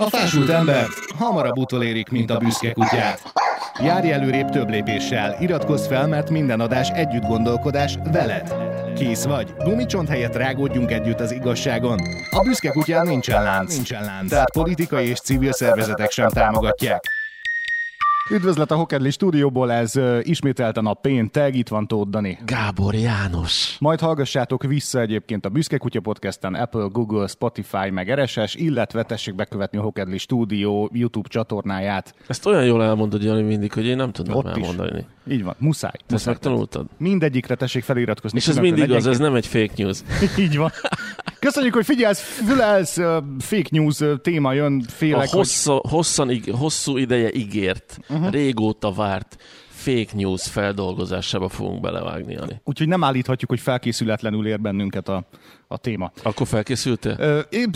A fásult ember hamarabb utolérik, mint a büszke kutyát. Járj előrébb több lépéssel, iratkozz fel, mert minden adás együtt gondolkodás veled. Kész vagy? Gumicsont helyett rágódjunk együtt az igazságon. A büszke kutyán nincsen lánc. Nincsen lánc. Tehát politikai és civil szervezetek sem támogatják. Üdvözlet a Hokedli stúdióból, ez ismételten a pénteg, itt van Tóth Dani. Gábor János. Majd hallgassátok vissza egyébként a Büszke Kutya Podcasten, Apple, Google, Spotify, meg RSS, illetve tessék bekövetni a Hokedli stúdió YouTube csatornáját. Ezt olyan jól elmondod, Jani, mindig, hogy én nem tudom Ott elmondani. Is. Így van, muszáj. Te ezt megtanultad? Mindegyikre tessék feliratkozni. És ez mindig az, ez nem egy fake news. Így van. Köszönjük, hogy figyelsz, fülelsz, fake news téma jön, A félek, hogy... hossza, hosszan, ig- hosszú ideje ígért, Mhm. Uh-huh. régóta várt fake news feldolgozásába fogunk belevágni, Jani. Úgyhogy nem állíthatjuk, hogy felkészületlenül ér bennünket a, a téma. Akkor felkészültél? Ö, én,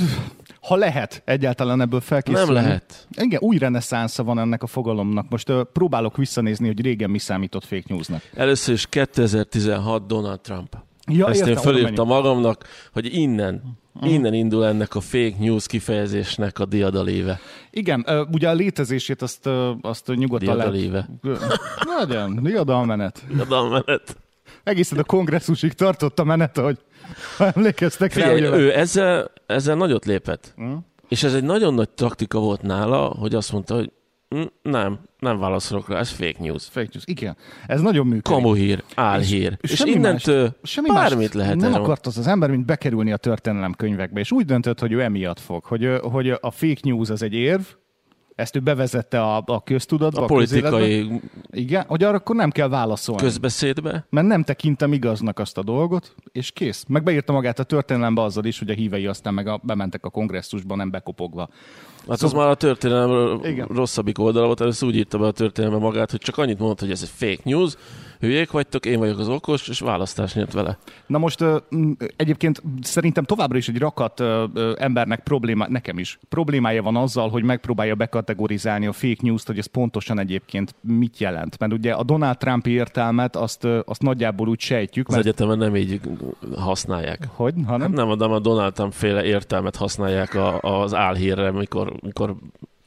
ha lehet egyáltalán ebből felkészülni. Nem lehet. Igen, új reneszánsza van ennek a fogalomnak. Most ö, próbálok visszanézni, hogy régen mi számított fake newsnak. Először is 2016 Donald Trump. Ja, Ezt én értem, oda fölírtam magamnak, hogy innen, innen indul ennek a fake news kifejezésnek a diadaléve. Igen, ugye a létezését azt, azt nyugodtan lehet. Diadaléve. Nagyon, diadalmenet. Diadalmenet. Egészen a kongresszusig tartott a menet, hogy ha emlékeztek rá, Figyelj, hogy ő ezzel, ezzel nagyot lépett. Mm. És ez egy nagyon nagy taktika volt nála, hogy azt mondta, hogy nem, nem válaszolok rá, ez fake news. fake news. Igen, ez nagyon működik. Kamuhír, álhír. És, és semmi innentől más, semmi bármit más lehet Nem akart az az ember, mint bekerülni a történelem könyvekbe, és úgy döntött, hogy ő emiatt fog, hogy, hogy a fake news az egy érv, ezt ő bevezette a, a köztudatba, A a, politikai Igen, hogy arra akkor nem kell válaszolni. közbeszédbe. Mert nem tekintem igaznak azt a dolgot, és kész. Meg beírta magát a történelembe azzal is, hogy a hívei aztán meg a, bementek a kongresszusba, nem bekopogva. Hát az már a történelem Igen. rosszabbik oldala volt, először úgy írta be a történelme magát, hogy csak annyit mondott, hogy ez egy fake news, hülyék vagytok, én vagyok az okos, és választás nyert vele. Na most egyébként szerintem továbbra is egy rakat embernek probléma, nekem is, problémája van azzal, hogy megpróbálja bekategorizálni a fake news-t, hogy ez pontosan egyébként mit jelent. Mert ugye a Donald Trump értelmet azt, azt nagyjából úgy sejtjük, Az mert egyetemen nem így használják. hogy, hanem? Nem, nem a Donald Trump féle értelmet használják a, az álhírre, mikor, mikor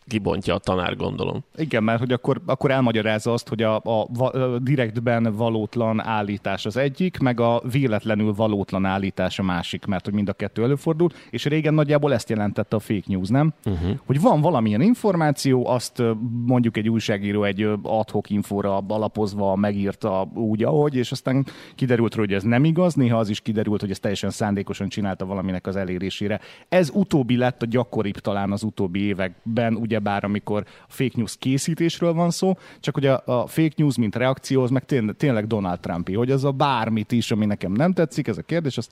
kibontja a tanár, gondolom. Igen, mert hogy akkor, akkor elmagyarázza azt, hogy a, a, ö, direktben valótlan állítás az egyik, meg a véletlenül valótlan állítás a másik, mert hogy mind a kettő előfordul, és régen nagyjából ezt jelentette a fake news, nem? Uh-huh. Hogy van valamilyen információ, azt mondjuk egy újságíró egy adhok infóra alapozva megírta úgy, ahogy, és aztán kiderült, róla, hogy ez nem igaz, néha az is kiderült, hogy ez teljesen szándékosan csinálta valaminek az elérésére. Ez utóbbi lett a gyakoribb talán az utóbbi években, ugyebár amikor a fake news készítésről van szó, csak hogy a, a fake news, mint reakció, az meg tényleg, tényleg Donald Trumpi, hogy az a bármit is, ami nekem nem tetszik, ez a kérdés, azt,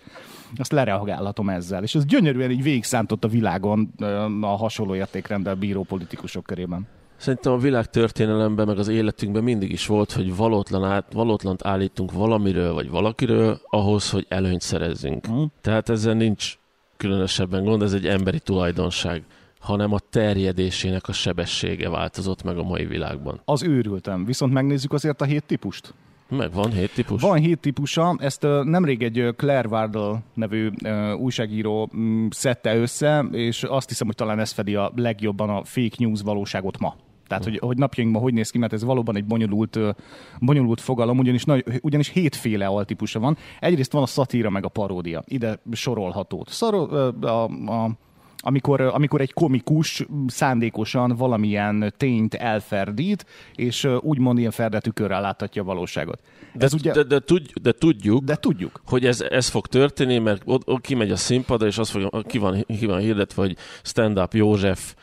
azt lereagálhatom ezzel. És ez gyönyörűen így végigszántott a világon a hasonló értékrendel bíró politikusok körében. Szerintem a világ történelemben, meg az életünkben mindig is volt, hogy valótlan át, valótlant állítunk valamiről, vagy valakiről, ahhoz, hogy előnyt szerezzünk. Mhm. Tehát ezzel nincs különösebben gond, ez egy emberi tulajdonság, hanem a terjedésének a sebessége változott meg a mai világban. Az őrültem. Viszont megnézzük azért a hét típust. Meg van hét típus. Van hét típusa, ezt nemrég egy Claire Wardle nevű újságíró mm, szedte össze, és azt hiszem, hogy talán ez fedi a legjobban a fake news valóságot ma. Tehát, hogy, hogy napjainkban hogy néz ki, mert ez valóban egy bonyolult, bonyolult fogalom, ugyanis, nagy, ugyanis hétféle altípusa van. Egyrészt van a szatíra meg a paródia. Ide sorolható. Szaro, ö, a, a, amikor, amikor egy komikus szándékosan valamilyen tényt elferdít, és úgymond ilyen ferdetükörrel láthatja a valóságot. de, Ez ugye, de, de, tud, de tudjuk, de tudjuk. hogy ez, ez fog történni, mert ott, ott kimegy a színpadra, és azt fogja, ki van, ki van hirdetve, hogy stand-up József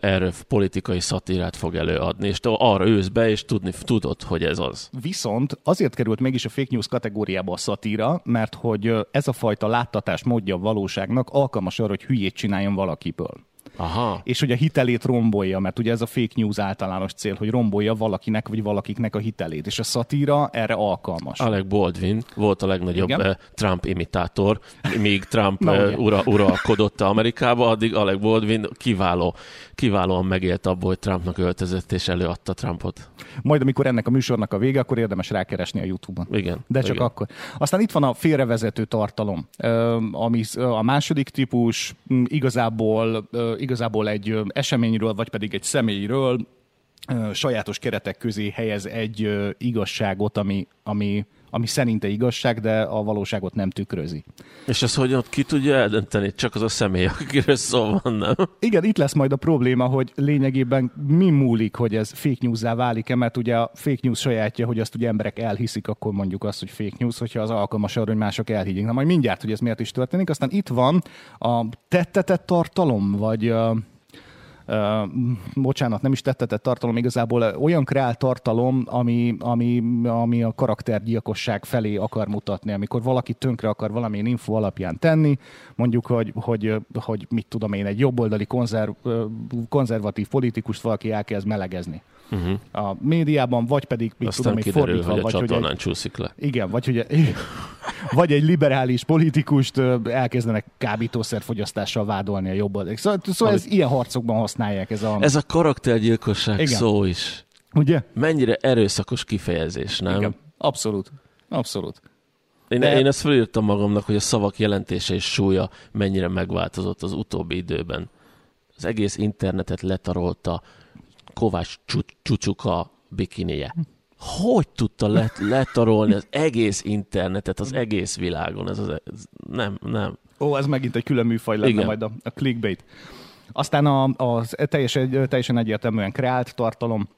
erről politikai szatírát fog előadni, és arra ősz be, és tudni, tudod, hogy ez az. Viszont azért került mégis a fake news kategóriába a szatíra, mert hogy ez a fajta láttatás módja a valóságnak alkalmas arra, hogy hülyét csináljon valakiből. Aha. És hogy a hitelét rombolja, mert ugye ez a fake news általános cél, hogy rombolja valakinek vagy valakiknek a hitelét. És a szatíra erre alkalmas. Alec Baldwin volt a legnagyobb Igen. eh, Trump imitátor, míg Trump Na, eh, ura, uralkodott Amerikába, addig Alec Baldwin kiváló, kiválóan megélt abból, hogy Trumpnak öltözött és előadta Trumpot. Majd amikor ennek a műsornak a vége, akkor érdemes rákeresni a YouTube-on. Igen. De csak igen. akkor. Aztán itt van a félrevezető tartalom, ö, ami a második típus, m, igazából igazából egy eseményről, vagy pedig egy személyről sajátos keretek közé helyez egy igazságot, ami, ami, ami szerinte igazság, de a valóságot nem tükrözi. És ez hogyan ki tudja eldönteni? Csak az a személy, akiről szó van, nem? Igen, itt lesz majd a probléma, hogy lényegében mi múlik, hogy ez fake news-zá válik-e, mert ugye a fake news sajátja, hogy azt ugye emberek elhiszik, akkor mondjuk azt, hogy fake news, hogyha az alkalmas arra, hogy mások elhiggyék. Na majd mindjárt, hogy ez miért is történik. Aztán itt van a tettetett tartalom, vagy bocsánat, nem is tettetett tartalom, igazából olyan kreált tartalom, ami, ami, ami a karaktergyilkosság felé akar mutatni, amikor valaki tönkre akar valamilyen info alapján tenni, mondjuk, hogy, hogy, hogy mit tudom én, egy jobboldali konzerv, konzervatív politikust valaki elkezd melegezni uh-huh. a médiában, vagy pedig mit Aztán tudom, kiderül, fordítva, hogy a vagy csatornán egy, csúszik le. Igen, vagy hogy vagy egy liberális politikust elkezdenek kábítószerfogyasztással vádolni a jobb. Szóval, szóval ez ilyen harcokban használják. Ez a, ez a karaktergyilkosság Igen. szó is. Ugye? Mennyire erőszakos kifejezés, nem? Igen, abszolút. Abszolút. Én, De... én ezt felírtam magamnak, hogy a szavak jelentése és súlya mennyire megváltozott az utóbbi időben. Az egész internetet letarolta Kovács Csucsuka bikinije. Hogy tudta let, letarolni az egész internetet, az egész világon? Ez, az, ez nem, nem. Ó, ez megint egy külön műfaj lenne Igen. majd a, a clickbait. Aztán a, a teljesen, teljesen egyértelműen kreált tartalom,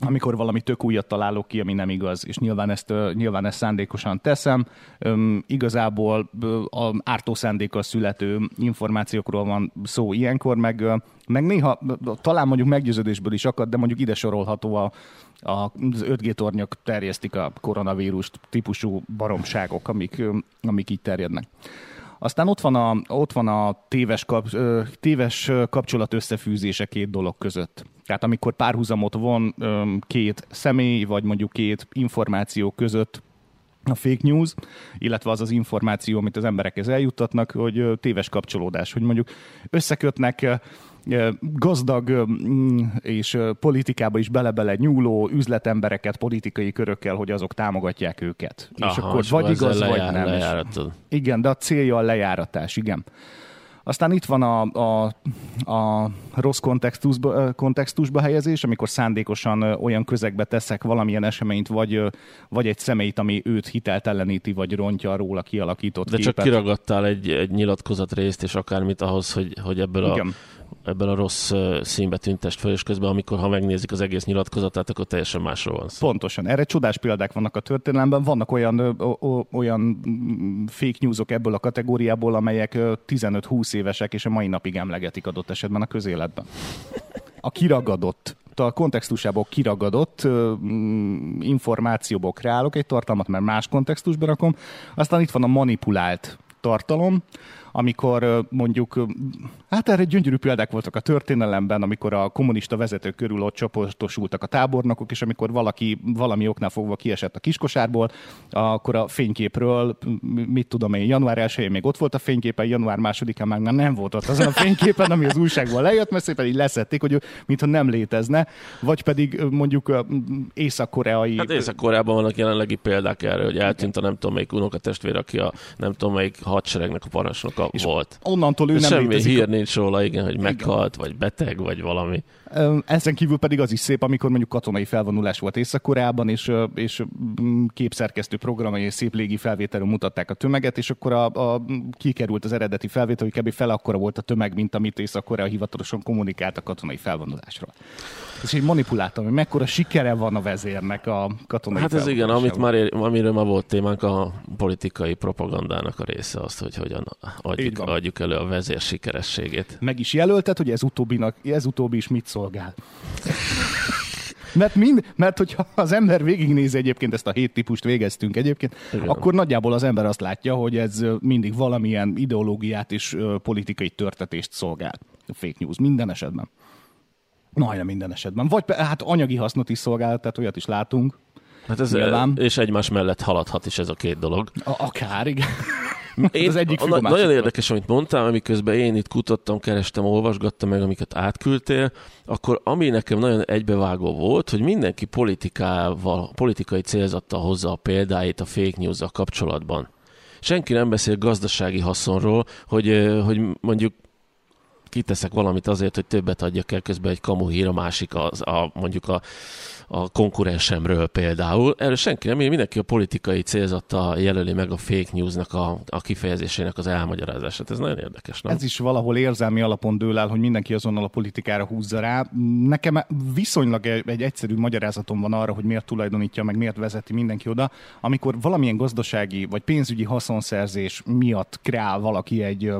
amikor valami tök újat találok ki, ami nem igaz, és nyilván ezt, nyilván ezt szándékosan teszem. Üm, igazából a ártó szándékkal születő információkról van szó ilyenkor, meg, meg néha talán mondjuk meggyőződésből is akad, de mondjuk ide sorolható a, a, az 5G tornyok terjesztik a koronavírust típusú baromságok, amik, amik így terjednek. Aztán ott van a, ott van a téves, kap, téves kapcsolat összefűzése két dolog között. Tehát amikor párhuzamot von két személy, vagy mondjuk két információ között, a fake news, illetve az az információ, amit az emberekhez eljuttatnak, hogy téves kapcsolódás, hogy mondjuk összekötnek gazdag és politikába is bele-bele nyúló üzletembereket politikai körökkel, hogy azok támogatják őket. Aha, és akkor vagy igaz, vagy nem. Lejáratod. Igen, de a célja a lejáratás, igen. Aztán itt van a, a, a rossz kontextusba, kontextusba helyezés, amikor szándékosan olyan közegbe teszek valamilyen eseményt, vagy, vagy egy személyt, ami őt hitelteleníti, vagy rontja róla kialakított De képet. csak kiragadtál egy, egy nyilatkozat részt, és akármit ahhoz, hogy, hogy ebből Igen. a ebből a rossz színbe tüntest föl, és közben, amikor ha megnézik az egész nyilatkozatát, akkor teljesen másról van szó. Pontosan. Erre csodás példák vannak a történelemben. Vannak olyan, ö, olyan mm, fake newsok ebből a kategóriából, amelyek 15-20 évesek, és a mai napig emlegetik adott esetben a közéletben. A kiragadott a kontextusából kiragadott mm, információból kreálok egy tartalmat, mert más kontextusba rakom. Aztán itt van a manipulált tartalom, amikor mondjuk, hát erre gyönyörű példák voltak a történelemben, amikor a kommunista vezetők körül ott csoportosultak a tábornokok, és amikor valaki valami oknál fogva kiesett a kiskosárból, akkor a fényképről, mit tudom én, január 1 még ott volt a fényképen, január 2-án már nem volt ott azon a fényképen, ami az újságból lejött, mert szépen így leszették, hogy mintha nem létezne, vagy pedig mondjuk észak-koreai... Hát Észak-Koreában vannak jelenlegi példák erre, hogy eltűnt a nem tudom melyik unokatestvér, aki a nem tudom melyik hadseregnek a parancsnoka és volt. Onnantól ő nem Semmi létezik. hír nincs róla, igen, hogy meghalt, igen. vagy beteg, vagy valami. Ezen kívül pedig az is szép, amikor mondjuk katonai felvonulás volt Észak-Koreában, és, és képszerkesztő programai és szép légi felvételről mutatták a tömeget, és akkor a, a, kikerült az eredeti felvétel, hogy kb. fel akkora volt a tömeg, mint amit Észak-Korea hivatalosan kommunikált a katonai felvonulásról. És így manipuláltam, hogy mekkora sikere van a vezérnek a katonai Hát ez igen, amit már, ér, amiről már volt témánk, a politikai propagandának a része azt, hogy hogyan adjuk, adjuk elő a vezér sikerességét. Meg is jelölted, hogy ez, utóbbinak, ez utóbbi is mit szolgál. Mert, mind, mert hogyha az ember végignézi egyébként, ezt a hét típust végeztünk egyébként, Igen. akkor nagyjából az ember azt látja, hogy ez mindig valamilyen ideológiát és politikai törtetést szolgál. Fake news minden esetben. Majdnem minden esetben. Vagy hát anyagi hasznot is szolgál, tehát olyat is látunk. Hát ez, Nyilván. és egymás mellett haladhat is ez a két dolog. A, akár, igen. Én, az egyik na, nagyon érdekes, amit mondtál, amiközben én itt kutattam, kerestem, olvasgattam meg, amiket átküldtél, akkor ami nekem nagyon egybevágó volt, hogy mindenki politikával, politikai célzattal hozza a példáit a fake news kapcsolatban. Senki nem beszél gazdasági haszonról, hogy, hogy mondjuk kiteszek valamit azért, hogy többet adjak el, közben egy kamu hír a másik, az, a, mondjuk a a konkurensemről például. Erről senki nem, mindenki a politikai célzata jelöli meg a fake newsnak a, a kifejezésének az elmagyarázását. Ez nagyon érdekes, nem? Ez is valahol érzelmi alapon dől el, hogy mindenki azonnal a politikára húzza rá. Nekem viszonylag egy egyszerű magyarázatom van arra, hogy miért tulajdonítja, meg miért vezeti mindenki oda, amikor valamilyen gazdasági vagy pénzügyi haszonszerzés miatt kreál valaki egy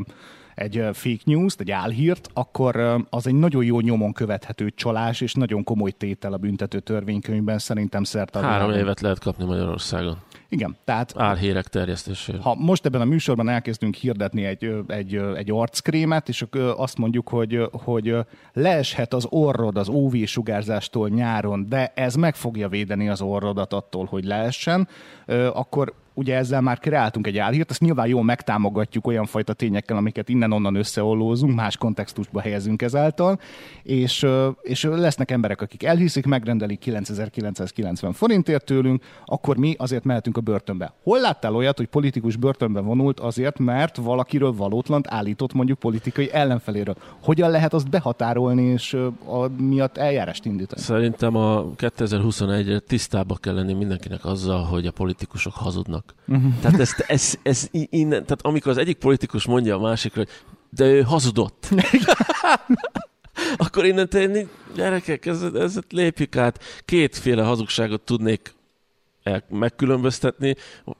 egy fake news egy álhírt, akkor az egy nagyon jó nyomon követhető csalás, és nagyon komoly tétel a büntető törvénykönyvben szerintem szerte. Három évet lehet kapni Magyarországon. Igen, tehát... Álhírek terjesztésére. Ha most ebben a műsorban elkezdünk hirdetni egy, egy, egy arckrémet, és azt mondjuk, hogy, hogy leeshet az orrod az UV sugárzástól nyáron, de ez meg fogja védeni az orrodat attól, hogy leessen, akkor ugye ezzel már kreáltunk egy álhírt, ezt nyilván jól megtámogatjuk olyan fajta tényekkel, amiket innen-onnan összeollózunk, más kontextusba helyezünk ezáltal, és, és lesznek emberek, akik elhiszik, megrendelik 9990 forintért tőlünk, akkor mi azért mehetünk a börtönbe. Hol láttál olyat, hogy politikus börtönbe vonult azért, mert valakiről valótlant állított mondjuk politikai ellenfeléről? Hogyan lehet azt behatárolni és a miatt eljárást indítani? Szerintem a 2021-re tisztába kell lenni mindenkinek azzal, hogy a politikusok hazudnak. Uh-huh. Tehát, ezt, ez, ez innen, tehát amikor az egyik politikus mondja a másikra, hogy de ő hazudott. akkor innen tenni, gyerekek, ez, ez lépjük át. Kétféle hazugságot tudnék el, megkülönböztetni,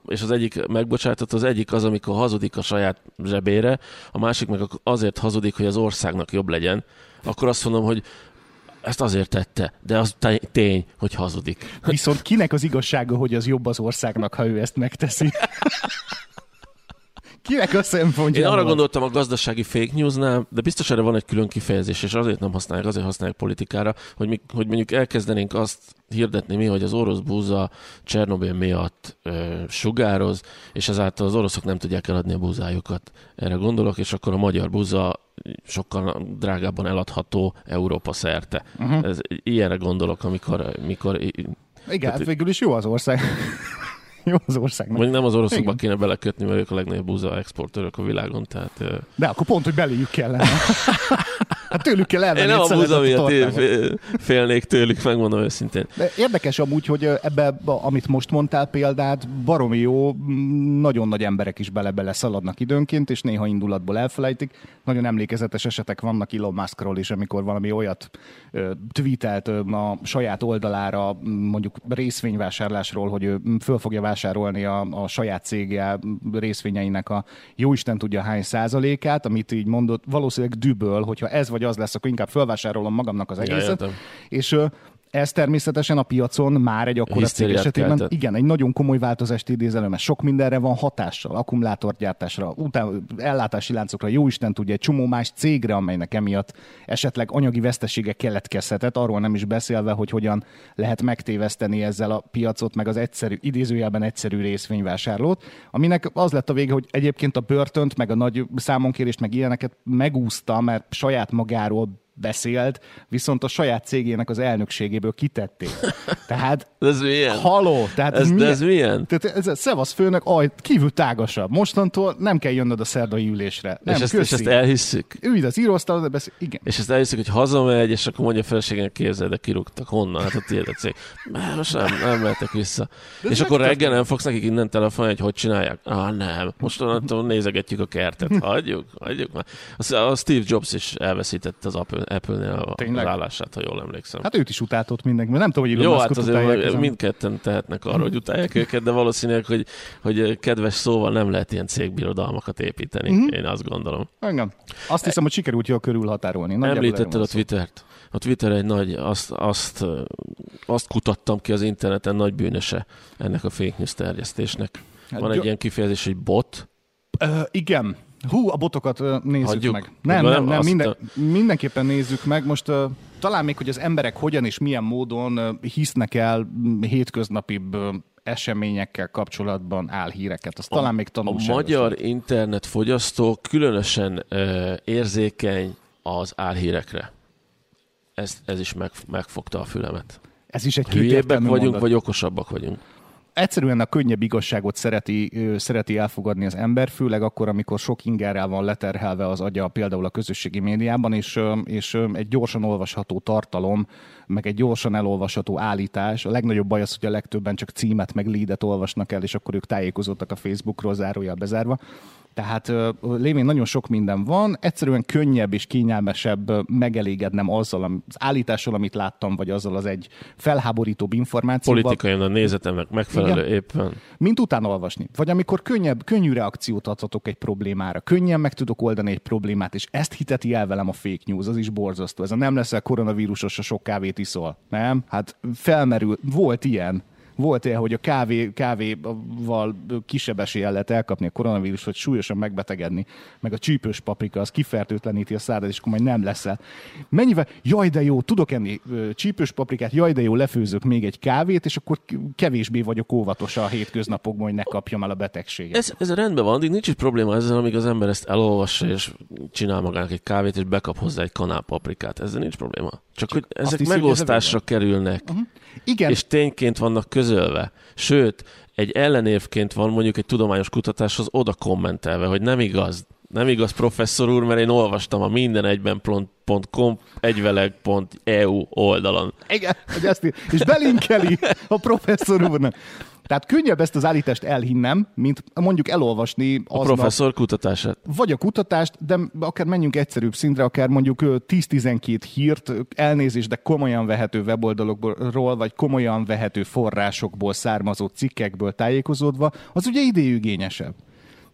és az egyik megbocsátott, az egyik az, amikor hazudik a saját zsebére, a másik meg azért hazudik, hogy az országnak jobb legyen, akkor azt mondom, hogy ezt azért tette, de az tény, hogy hazudik. Viszont kinek az igazsága, hogy az jobb az országnak, ha ő ezt megteszi? Kinek a szempontja? Én arra van? gondoltam a gazdasági fake newsnál, de biztos erre van egy külön kifejezés, és azért nem használják, azért használják politikára, hogy, mi, hogy mondjuk elkezdenénk azt hirdetni mi, hogy az orosz búza Csernobyl miatt ö, sugároz, és ezáltal az oroszok nem tudják eladni a búzájukat. Erre gondolok, és akkor a magyar búza sokkal drágábban eladható Európa szerte. Uh-huh. Ez, ilyenre gondolok, amikor, amikor igen, hát végül is jó az ország. jó az országnak. Vagy nem az oroszokba Igen. kéne belekötni, mert ők a legnagyobb búza exportőrök a világon. Tehát, De akkor pont, hogy beléjük kellene. Hát tőlük kell elvenni. Én nem a búza miatt félnék tőlük, megmondom őszintén. De érdekes amúgy, hogy ebbe, amit most mondtál példát, baromi jó, nagyon nagy emberek is bele-bele szaladnak időnként, és néha indulatból elfelejtik. Nagyon emlékezetes esetek vannak Elon Muskról is, amikor valami olyat tweetelt a saját oldalára, mondjuk részvényvásárlásról, hogy ő föl fogja vásárolni a, a saját cégje részvényeinek a jóisten tudja hány százalékát, amit így mondott, valószínűleg düböl, hogyha ez vagy az lesz, akkor inkább felvásárolom magamnak az egészet. Ja, és ez természetesen a piacon már egy akkora cég esetében, keltett. igen, egy nagyon komoly változást idéz elő, mert sok mindenre van hatással, akkumulátorgyártásra, után ellátási láncokra, jó Isten tudja, egy csomó más cégre, amelynek emiatt esetleg anyagi vesztesége keletkezhetett, arról nem is beszélve, hogy hogyan lehet megtéveszteni ezzel a piacot, meg az egyszerű, idézőjelben egyszerű részvényvásárlót, aminek az lett a vége, hogy egyébként a börtönt, meg a nagy számonkérést, meg ilyeneket megúszta, mert saját magáról beszélt, viszont a saját cégének az elnökségéből kitették. Tehát, ez milyen? Haló, tehát ez, ez, milyen? ez milyen? Tehát ez a szevasz főnök, aj, kívül tágasabb. Mostantól nem kell jönnöd a szerdai ülésre. Nem, és, ezt, és ezt elhisszük? Ülj az íróasztal, de beszél, igen. És ezt elhisszük, hogy hazamegy, és akkor mondja a feleségének képzel, de kirúgtak. Honnan? Hát a tiéd a cég. Mert most nem, nem mehetek vissza. De és akkor reggel nem fogsz nekik innen telefonálni, hogy hogy csinálják? Ah, nem. Most onnantól nézegetjük a kertet. Hagyjuk, hagyjuk már. A Steve Jobs is elveszítette az Apple Apple-nél az állását, ha jól emlékszem. Hát őt is utáltott mindenki, mert nem tudom, hogy Jó, hát azért mindketten tehetnek arra, hogy utálják őket, de valószínűleg, hogy, hogy kedves szóval nem lehet ilyen cégbirodalmakat építeni, mm-hmm. én azt gondolom. Engem. Azt hiszem, hogy sikerült jól körülhatárolni. Említetted a Twittert. A Twitter egy nagy, azt, azt, azt kutattam ki az interneten nagy bűnöse ennek a fake news terjesztésnek. Hát Van egy ilyen kifejezés, hogy bot. Uh, igen, Hú, a botokat nézzük Hagyjuk. meg. Nem, nem, nem, minden, mindenképpen nézzük meg. Most uh, talán még, hogy az emberek hogyan és milyen módon uh, hisznek el hétköznapibb uh, eseményekkel kapcsolatban álhíreket. Azt a, talán még tanulságos. A magyar internet internetfogyasztó különösen uh, érzékeny az álhírekre. Ez, ez is meg, megfogta a fülemet. Ez is egy Hülyébbek vagyunk, mondat. vagy okosabbak vagyunk? Egyszerűen a könnyebb igazságot szereti, szereti elfogadni az ember, főleg akkor, amikor sok ingerrel van leterhelve az agya például a közösségi médiában, és, és egy gyorsan olvasható tartalom, meg egy gyorsan elolvasható állítás. A legnagyobb baj az, hogy a legtöbben csak címet meg leadet olvasnak el, és akkor ők tájékozottak a Facebookról, zárója bezárva. Tehát lévén nagyon sok minden van, egyszerűen könnyebb és kényelmesebb megelégednem azzal az állítással, amit láttam, vagy azzal az egy felháborítóbb információval. Politikai a nézetemnek megfelelő Igen. éppen. Mint utána olvasni. Vagy amikor könnyebb, könnyű reakciót adhatok egy problémára, könnyen meg tudok oldani egy problémát, és ezt hiteti el velem a fake news, az is borzasztó. Ez a nem leszel koronavírusos, a sok kávét iszol. Nem? Hát felmerül, volt ilyen volt ilyen, hogy a kávé, kávéval kisebb eséllyel lehet elkapni a koronavírus, hogy súlyosan megbetegedni, meg a csípős paprika, az kifertőtleníti a szádat, és akkor majd nem leszel. Mennyivel, jaj de jó, tudok enni csípős paprikát, jaj de jó, lefőzök még egy kávét, és akkor kevésbé vagyok óvatos a hétköznapokban, hogy ne kapjam el a betegséget. Ez, ez rendben van, addig nincs is probléma ezzel, amíg az ember ezt elolvassa, és csinál magának egy kávét, és bekap hozzá egy kanál paprikát. Ezzel nincs probléma. Csak, Csak hogy ezek hiszi, megosztásra kerülnek. Uh-huh. Igen. És tényként vannak közölve. Sőt, egy ellenérvként van mondjuk egy tudományos kutatáshoz oda kommentelve, hogy nem igaz, nem igaz, professzor úr, mert én olvastam a mindenegyben.com egyveleg.eu oldalon. Igen, hogy ezt és belinkeli a professzor úrnak. Tehát könnyebb ezt az állítást elhinnem, mint mondjuk elolvasni a professzor kutatását. Vagy a kutatást, de akár menjünk egyszerűbb szintre, akár mondjuk 10-12 hírt, elnézést, de komolyan vehető weboldalokról, vagy komolyan vehető forrásokból származó cikkekből tájékozódva, az ugye idejűgényesebb.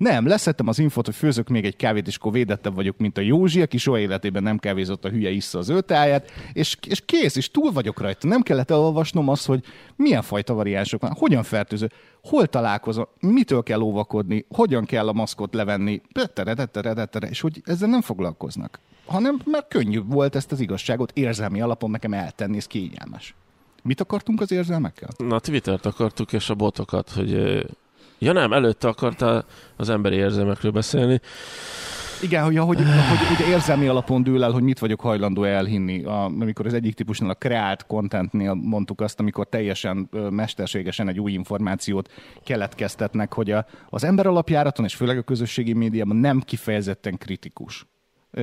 Nem, leszettem az infot, hogy főzök még egy kávét, és akkor védettebb vagyok, mint a Józsi, aki soha életében nem kávézott a hülye issza az öltáját, és, és kész, és túl vagyok rajta. Nem kellett elolvasnom azt, hogy milyen fajta variánsok van, hogyan fertőző, hol találkozom, mitől kell óvakodni, hogyan kell a maszkot levenni, és hogy ezzel nem foglalkoznak. Hanem mert könnyű volt ezt az igazságot érzelmi alapon nekem eltenni, ez kényelmes. Mit akartunk az érzelmekkel? Na, Twittert akartuk, és a botokat, hogy Ja nem, előtte akartál az emberi érzelmekről beszélni. Igen, hogy, hogy, hogy hogy érzelmi alapon dől el, hogy mit vagyok hajlandó elhinni. A, amikor az egyik típusnál a kreált contentnél mondtuk azt, amikor teljesen mesterségesen egy új információt keletkeztetnek, hogy a, az ember alapjáraton, és főleg a közösségi médiában nem kifejezetten kritikus.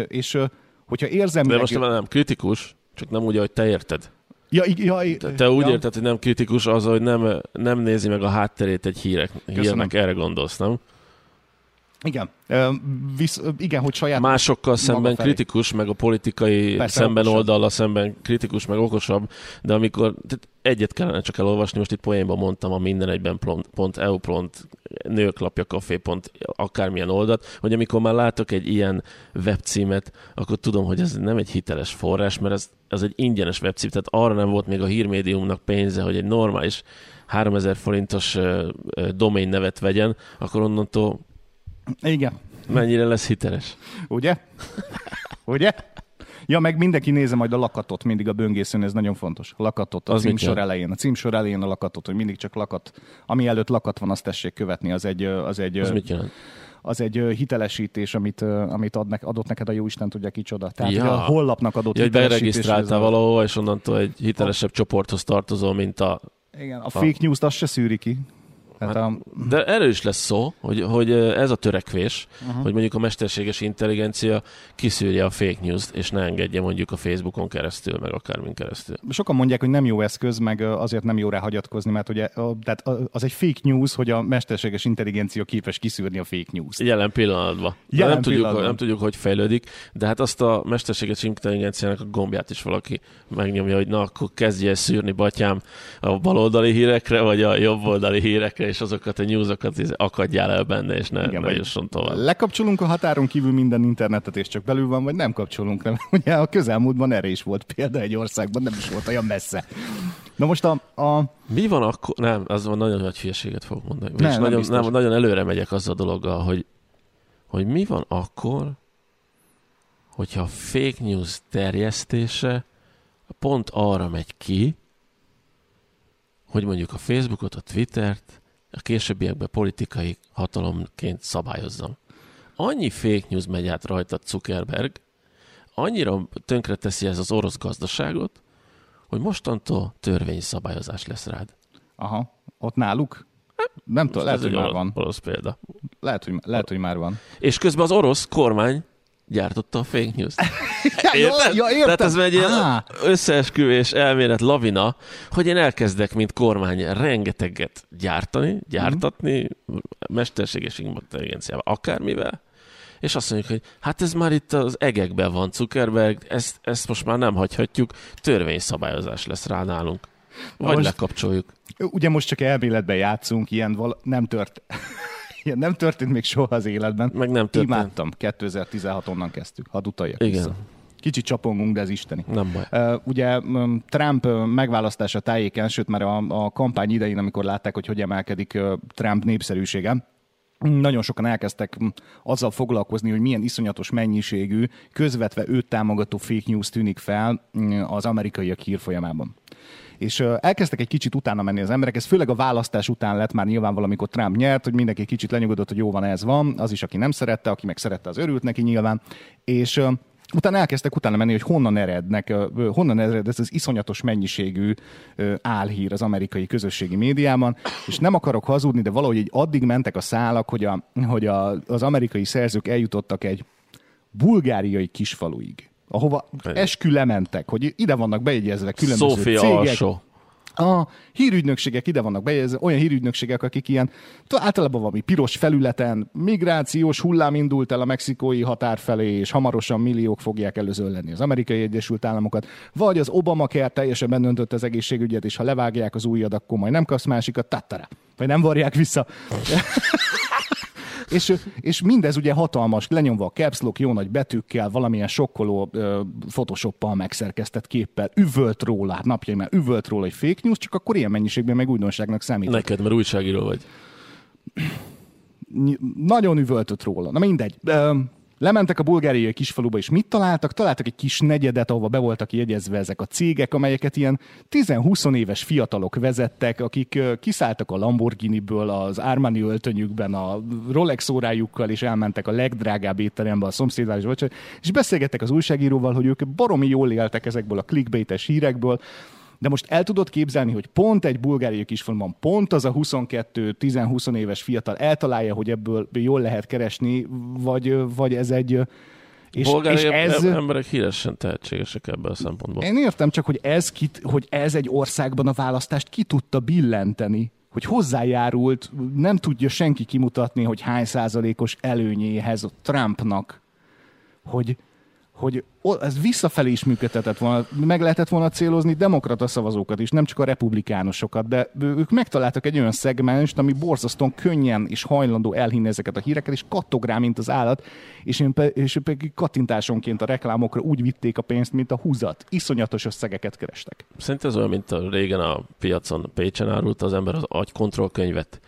És hogyha érzelmi... De most nem kritikus, csak nem úgy, ahogy te érted. Ja, ja, te, te úgy ja. érted, hogy nem kritikus az, hogy nem, nem nézi meg a hátterét egy hírek, hírnek, erre gondolsz, nem? Igen. Visz, igen, hogy saját... Másokkal szemben felé. kritikus, meg a politikai Persze, szemben okosabb. oldala szemben kritikus, meg okosabb, de amikor tehát egyet kellene csak elolvasni, most itt poénban mondtam a minden egyben pont, EU pont, nőklapja kafé pont, akármilyen oldat, hogy amikor már látok egy ilyen webcímet, akkor tudom, hogy ez nem egy hiteles forrás, mert ez, ez egy ingyenes webcím, tehát arra nem volt még a hírmédiumnak pénze, hogy egy normális 3000 forintos domain nevet vegyen, akkor onnantól igen. Mennyire lesz hiteles. Ugye? Ugye? Ja, meg mindenki nézze majd a lakatot, mindig a böngészőn, ez nagyon fontos. Lakatot, a az címsor elején. A címsor elején a lakatot, hogy mindig csak lakat. Ami előtt lakat van, azt tessék követni, az egy... Az, egy, az mit jelent? az egy hitelesítés, amit, amit ad nek, adott neked a jó Isten tudja kicsoda. Tehát ja. a hollapnak adott ja, hitelesítés. beregisztráltál valahova, és onnantól egy hitelesebb a... csoporthoz tartozol, mint a... Igen, a, a fake news-t azt se szűri ki. Hát, hát, a... De erről is lesz szó, hogy, hogy ez a törekvés, uh-huh. hogy mondjuk a mesterséges intelligencia kiszűrje a fake news-t, és ne engedje mondjuk a Facebookon keresztül, meg akármin keresztül. Sokan mondják, hogy nem jó eszköz, meg azért nem jó rá hagyatkozni, mert ugye tehát az egy fake news, hogy a mesterséges intelligencia képes kiszűrni a fake news-t. Jelen pillanatban. Jelen nem, pillanatban. Tudjuk, nem tudjuk, hogy fejlődik, de hát azt a mesterséges intelligenciának a gombját is valaki megnyomja, hogy na, akkor kezdje szűrni, batyám, a baloldali hírekre, vagy a jobboldali hírekre, és azokat a newsokat akadjál el benne, és ne, Igen, ne jusson tovább. Lekapcsolunk a határon kívül minden internetet, és csak belül van, vagy nem kapcsolunk, nem? Ugye a közelmúltban erre is volt példa egy országban, nem is volt olyan messze. Na most a... a... Mi van akkor? Nem, az van nagyon nagy hülyeséget fogok mondani. Nem, nem, nagyon, nem, nagyon előre megyek az a dologgal, hogy, hogy mi van akkor, hogyha a fake news terjesztése pont arra megy ki, hogy mondjuk a Facebookot, a Twittert a későbbiekben politikai hatalomként szabályozzam. Annyi fake news megy át rajta Zuckerberg, annyira tönkreteszi ez az orosz gazdaságot, hogy mostantól törvényi szabályozás lesz rád. Aha, ott náluk? Nem tudom, lehet, hogy már orosz, van. orosz példa. Lehet, hogy, lehet, hogy már van. És közben az orosz kormány gyártotta a fake news Ja, Érted? ja, értem. Tehát ez egy ilyen Á, összeesküvés elmélet lavina, hogy én elkezdek, mint kormány, rengeteget gyártani, gyártatni, mesterséges intelligenciával, akármivel, és azt mondjuk, hogy hát ez már itt az egekben van Zuckerberg, ezt, ezt most már nem hagyhatjuk, törvényszabályozás lesz rá nálunk. Vagy Most- lekapcsoljuk. Ugye most csak elméletben játszunk, ilyen val- nem tört... Ilyen nem történt még soha az életben. Meg nem történt. Imádtam. 2016 onnan kezdtük. Hadd utaljak Igen. vissza. Kicsit csapongunk, de ez isteni. Nem baj. Uh, ugye um, Trump megválasztása tájéken, sőt már a, a kampány idején, amikor látták, hogy hogy emelkedik Trump népszerűsége, nagyon sokan elkezdtek azzal foglalkozni, hogy milyen iszonyatos mennyiségű, közvetve őt támogató fake news tűnik fel az amerikaiak hírfolyamában. És elkezdtek egy kicsit utána menni az emberek, ez főleg a választás után lett már nyilván valamikor Trump nyert, hogy mindenki kicsit lenyugodott, hogy jó van, ez van, az is, aki nem szerette, aki meg szerette, az örült neki nyilván. És utána elkezdtek utána menni, hogy honnan erednek, honnan ered ez az iszonyatos mennyiségű álhír az amerikai közösségi médiában, és nem akarok hazudni, de valahogy így addig mentek a szálak, hogy, a, hogy a, az amerikai szerzők eljutottak egy bulgáriai kisfaluig, ahova eskü lementek, hogy ide vannak bejegyezve különböző Szófia cégek, alsó. a hírügynökségek ide vannak bejegyezve, olyan hírügynökségek, akik ilyen általában valami piros felületen migrációs hullám indult el a mexikói határ felé, és hamarosan milliók fogják előzöllenni az amerikai Egyesült Államokat, vagy az Obama kert teljesen bennöntött az egészségügyet, és ha levágják az ujjad, akkor majd nem kapsz másikat, tattara. Vagy nem varják vissza. És, és mindez ugye hatalmas, lenyomva a caps lock, jó nagy betűkkel, valamilyen sokkoló ö, photoshoppal megszerkesztett képpel, üvölt róla, hát napjaimán üvölt róla egy fake news, csak akkor ilyen mennyiségben meg újdonságnak számít. Neked, mert újságíró vagy. Nagyon üvöltött róla. Na mindegy. Ö, Lementek a bulgáriai kisfaluba, és mit találtak? Találtak egy kis negyedet, ahova be voltak jegyezve ezek a cégek, amelyeket ilyen 10-20 éves fiatalok vezettek, akik kiszálltak a Lamborghini-ből, az Armani öltönyükben, a Rolex órájukkal, és elmentek a legdrágább étterembe, a szomszédvárosba, és beszélgettek az újságíróval, hogy ők baromi jól éltek ezekből a clickbaites hírekből, de most el tudod képzelni, hogy pont egy bulgáriai kisfaluban, pont az a 22-10-20 éves fiatal eltalálja, hogy ebből jól lehet keresni, vagy, vagy ez egy... És, és ez... emberek híresen tehetségesek ebben a szempontból. Én értem csak, hogy ez, kit, hogy ez egy országban a választást ki tudta billenteni, hogy hozzájárult, nem tudja senki kimutatni, hogy hány százalékos előnyéhez a Trumpnak, hogy, hogy ez visszafelé is működhetett volna, meg lehetett volna célozni demokrata szavazókat is, nem csak a republikánusokat, de ők megtaláltak egy olyan szegmenst, ami borzasztóan könnyen és hajlandó elhinni ezeket a híreket, és kattog rá, mint az állat, és, én pe- és pedig kattintásonként a reklámokra úgy vitték a pénzt, mint a húzat. Iszonyatos összegeket kerestek. Szerintem ez olyan, mint a régen a piacon Pécsen árulta az ember az agykontroll könyvet.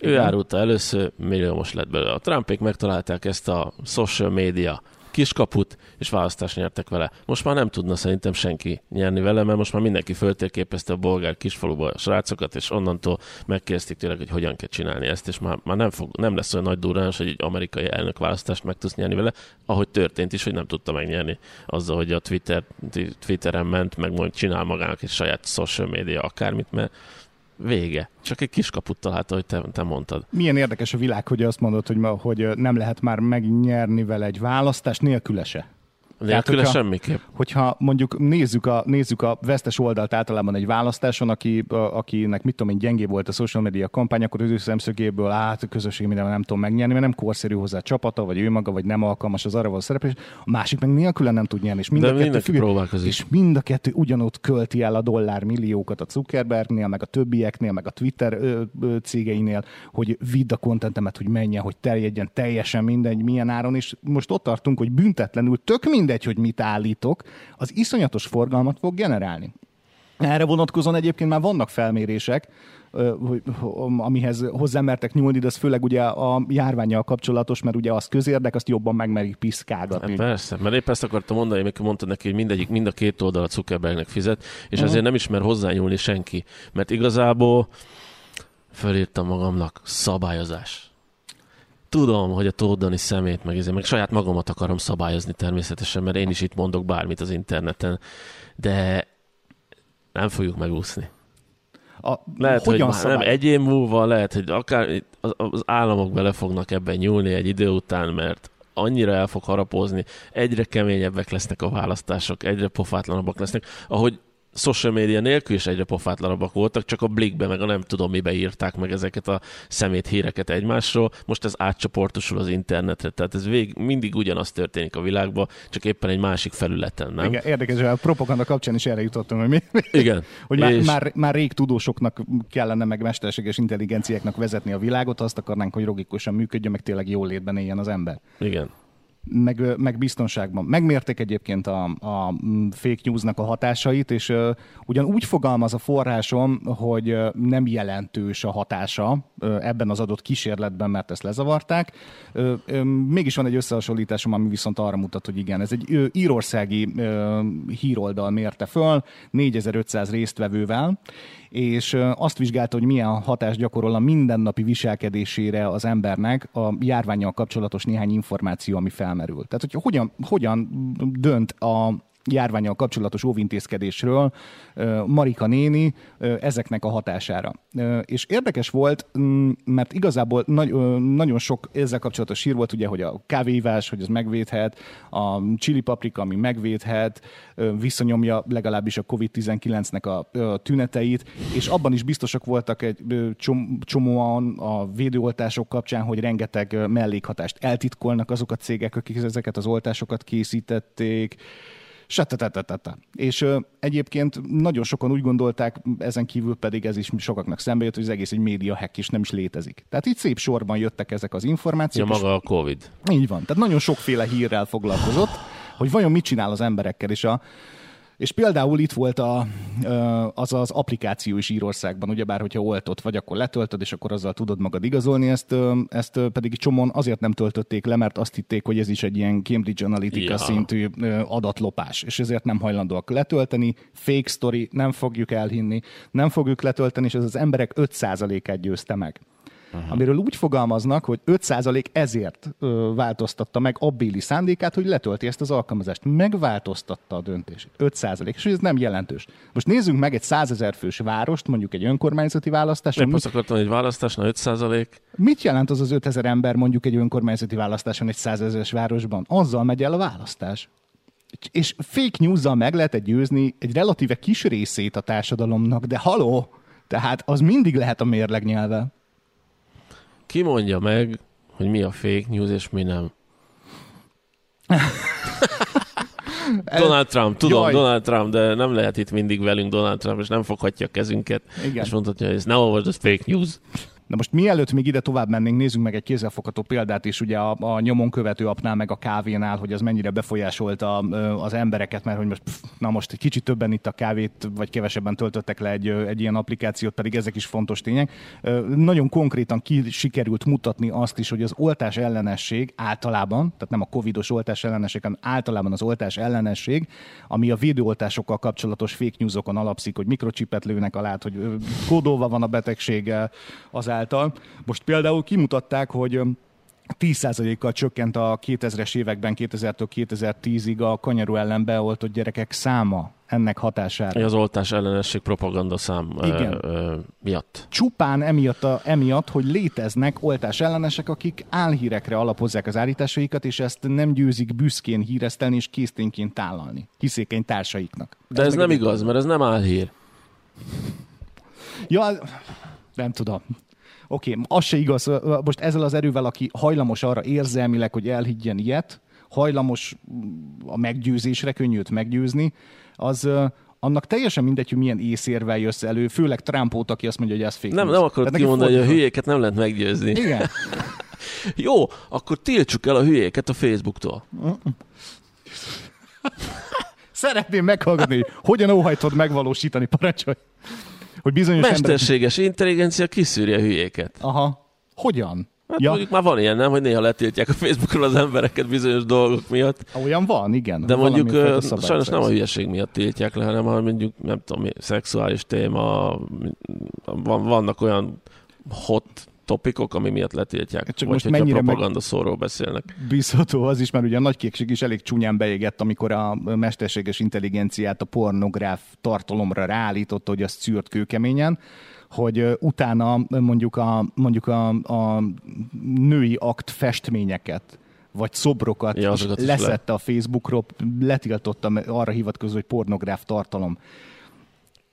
Ő Igen. árulta először, milliómos lett belőle. A Trumpék megtalálták ezt a social media kiskaput, és választást nyertek vele. Most már nem tudna szerintem senki nyerni vele, mert most már mindenki föltérképezte a bolgár kisfaluba a srácokat, és onnantól megkérdezték tényleg, hogy hogyan kell csinálni ezt, és már, már nem, fog, nem lesz olyan nagy durrás, hogy egy amerikai elnök választást meg tudsz nyerni vele, ahogy történt is, hogy nem tudta megnyerni azzal, hogy a Twitter, Twitteren ment, meg majd csinál magának egy saját social media akármit, mert vége. Csak egy kiskaput találta, hogy te, te mondtad. Milyen érdekes a világ, hogy azt mondod, hogy, ma, hogy nem lehet már megnyerni vele egy választást nélküle. Nélküle hogyha- semmiképp. hogyha mondjuk nézzük a, nézzük a vesztes oldalt általában egy választáson, aki, a, akinek mit tudom én, gyengé volt a social media kampány, akkor az ő szemszögéből át a közösség minden nem tudom megnyerni, mert nem korszerű hozzá a csapata, vagy ő maga, vagy nem alkalmas az arra való szereplés. A másik meg nélküle nem tud nyerni. És mind De a kettő mindenki függ- próbálkozik. és mind a kettő ugyanott költi el a dollár milliókat a Zuckerbergnél, meg a többieknél, meg a Twitter ö, ö, cégeinél, hogy vidd a kontentemet, hogy menjen, hogy terjedjen teljesen mindegy, milyen áron, és most ott tartunk, hogy büntetlenül, tök mindegy, hogy mit állítok, az iszonyatos forgalmat fog generálni. Erre vonatkozóan egyébként már vannak felmérések, amihez hozzámertek nyúlni, de ez főleg ugye a járványjal kapcsolatos, mert ugye az közérdek, azt jobban megmerik piszkálgatni. Hát persze, mert épp ezt akartam mondani, amikor mondtad neki, hogy mindegyik, mind a két oldal a Zuckerbergnek fizet, és Mhm. ezért nem ismer hozzányúlni senki. Mert igazából fölírtam magamnak szabályozás. Tudom, hogy a tódani szemét, meg, ezért, meg saját magamat akarom szabályozni természetesen, mert én is itt mondok bármit az interneten, de nem fogjuk megúszni. A, Lehet, hogy már nem egy év múlva, lehet, hogy akár az, az államok bele fognak ebben nyúlni egy idő után, mert annyira el fog harapózni, egyre keményebbek lesznek a választások, egyre pofátlanabbak lesznek, ahogy social media nélkül is egyre pofátlanabbak voltak, csak a blikbe, meg a nem tudom mibe írták meg ezeket a szemét híreket egymásról. Most ez átcsoportosul az internetre, tehát ez vég, mindig ugyanaz történik a világban, csak éppen egy másik felületen, nem? Igen, érdekes, hogy a propaganda kapcsán is erre jutottam, hogy, mi, Igen. hogy már, És- már, már rég tudósoknak kellene, meg mesterséges intelligenciáknak vezetni a világot, azt akarnánk, hogy logikusan működjön, meg tényleg jól létben éljen az ember. Igen. Meg, meg biztonságban. Megmérték egyébként a, a fake newsnak a hatásait, és uh, ugyan úgy fogalmaz a forrásom, hogy uh, nem jelentős a hatása uh, ebben az adott kísérletben, mert ezt lezavarták. Uh, uh, mégis van egy összehasonlításom, ami viszont arra mutat, hogy igen, ez egy uh, írországi uh, híroldal mérte föl 4500 résztvevővel, és azt vizsgálta, hogy milyen hatást gyakorol a mindennapi viselkedésére az embernek a járványjal kapcsolatos néhány információ, ami felmerül. Tehát, hogy hogyan, hogyan dönt a járványjal kapcsolatos óvintézkedésről Marika néni ezeknek a hatására. És érdekes volt, mert igazából nagyon sok ezzel kapcsolatos hír volt, ugye, hogy a kávéivás, hogy ez megvédhet, a chili paprika, ami megvédhet, visszanyomja legalábbis a COVID-19-nek a tüneteit, és abban is biztosak voltak egy csomóan a védőoltások kapcsán, hogy rengeteg mellékhatást eltitkolnak azok a cégek, akik ezeket az oltásokat készítették, Satatatata. És ö, egyébként nagyon sokan úgy gondolták, ezen kívül pedig ez is sokaknak szembe jött, hogy az egész egy média hack is nem is létezik. Tehát itt szép sorban jöttek ezek az Ja, információk. és maga a Covid. így van. Tehát nagyon sokféle hírrel foglalkozott, hogy vajon mit csinál az emberekkel, és a és például itt volt a, az az applikáció is Írországban, ugyebár, hogyha oltott vagy, akkor letöltöd, és akkor azzal tudod magad igazolni, ezt, ezt pedig csomóan azért nem töltötték le, mert azt hitték, hogy ez is egy ilyen Cambridge Analytica Ja. szintű adatlopás, és ezért nem hajlandóak letölteni. Fake story, nem fogjuk elhinni, nem fogjuk letölteni, és ez az emberek 5%-át győzte meg. Uh-huh. Amiről úgy fogalmaznak, hogy 5% ezért ö, változtatta meg abbéli szándékát, hogy letölti ezt az alkalmazást. Megváltoztatta a döntését. 5%. És ez nem jelentős. Most nézzünk meg egy 100 ezer fős várost, mondjuk egy önkormányzati választáson. Épp azt akartam, hogy egy választásnál 5 százalék. Mit jelent az az 5000 ember mondjuk egy önkormányzati választáson egy 100 ezeres városban? Azzal megy el a választás. És fake news meg lehet győzni egy relatíve kis részét a társadalomnak, de haló! Tehát az mindig lehet a mérleg nyelve. Ki mondja meg, hogy mi a fake news és mi nem? Donald Trump, tudom, Jaj. Donald Trump, de nem lehet itt mindig velünk Donald Trump, és nem foghatja a kezünket, Igen. és mondhatja, hogy ez ne olvasd, ez fake news. Na most mielőtt még ide tovább mennénk, nézzünk meg egy kézzelfogható példát is ugye a, a nyomon követő apnál, meg a kávénál, hogy az mennyire befolyásolta az embereket, mert hogy most, pff, na most egy kicsit többen itt a kávét, vagy kevesebben töltöttek le egy, egy ilyen applikációt, pedig ezek is fontos tények. Nagyon konkrétan ki sikerült mutatni azt is, hogy az oltás ellenesség általában, tehát nem a covidos oltás ellenesség, hanem általában az oltás ellenesség, ami a védőoltásokkal kapcsolatos fake newsokon alapszik, hogy mikrocsipet lőnek alá, hogy ö, kódolva van a betegség ö, azáltal. Most például kimutatták, hogy ö, 10%-kal csökkent a 2000-es években, 2000-től 2010-ig a kanyarú ellen beoltott gyerekek száma ennek hatására. Az oltás ellenesség propaganda szám Igen. ö, ö, miatt. Csupán emiatt, a, emiatt, hogy léteznek oltás ellenesek, akik álhírekre alapozzák az állításaikat, és ezt nem győzik büszkén híresztelni és késztényként tálalni hiszékeny társaiknak. De ez, meg nem igaz, mert ez nem álhír. Ja, nem tudom. Oké, okay, az se igaz. Most ezzel az erővel, aki hajlamos arra érzelmileg, hogy elhiggyen ilyet, hajlamos a meggyőzésre, könnyű őt meggyőzni, az annak teljesen mindegy, hogy milyen észérvel jössz elő, főleg Trump óta, aki azt mondja, hogy ez fake Nem, nem akarod Tehát kimondani, hogy a fordítva- hülyéket nem lehet meggyőzni. Igen. Jó, akkor tiltsuk el a hülyéket a Facebooktól. Szeretném meghallgatni, hogy hogyan óhajtod megvalósítani, parancsolj. Hogy bizonyos. Mesterséges intelligencia kiszűri a hülyéket. Aha. Hogyan? Hát Ja, mondjuk már van ilyen, nem, hogy néha letiltják a Facebookról az embereket bizonyos dolgok miatt. olyan van, igen. De mondjuk ö, sajnos nem a hülyeség miatt tiltják le, hanem a mondjuk, nem tudom, szexuális téma, van, vannak olyan hot topikok, ami miatt letiltják? Csak Vagy most hogyha mennyire propaganda szóról beszélnek. Bízható az is, mert ugye a nagy kékség is elég csúnyán beégett, amikor a mesterséges intelligenciát a pornográf tartalomra ráállította, hogy azt szűrt kőkeményen, hogy utána mondjuk a, mondjuk a, a női akt festményeket vagy szobrokat Ja, leszette a Facebookról, letiltotta arra hivatkozó, hogy pornográf tartalom.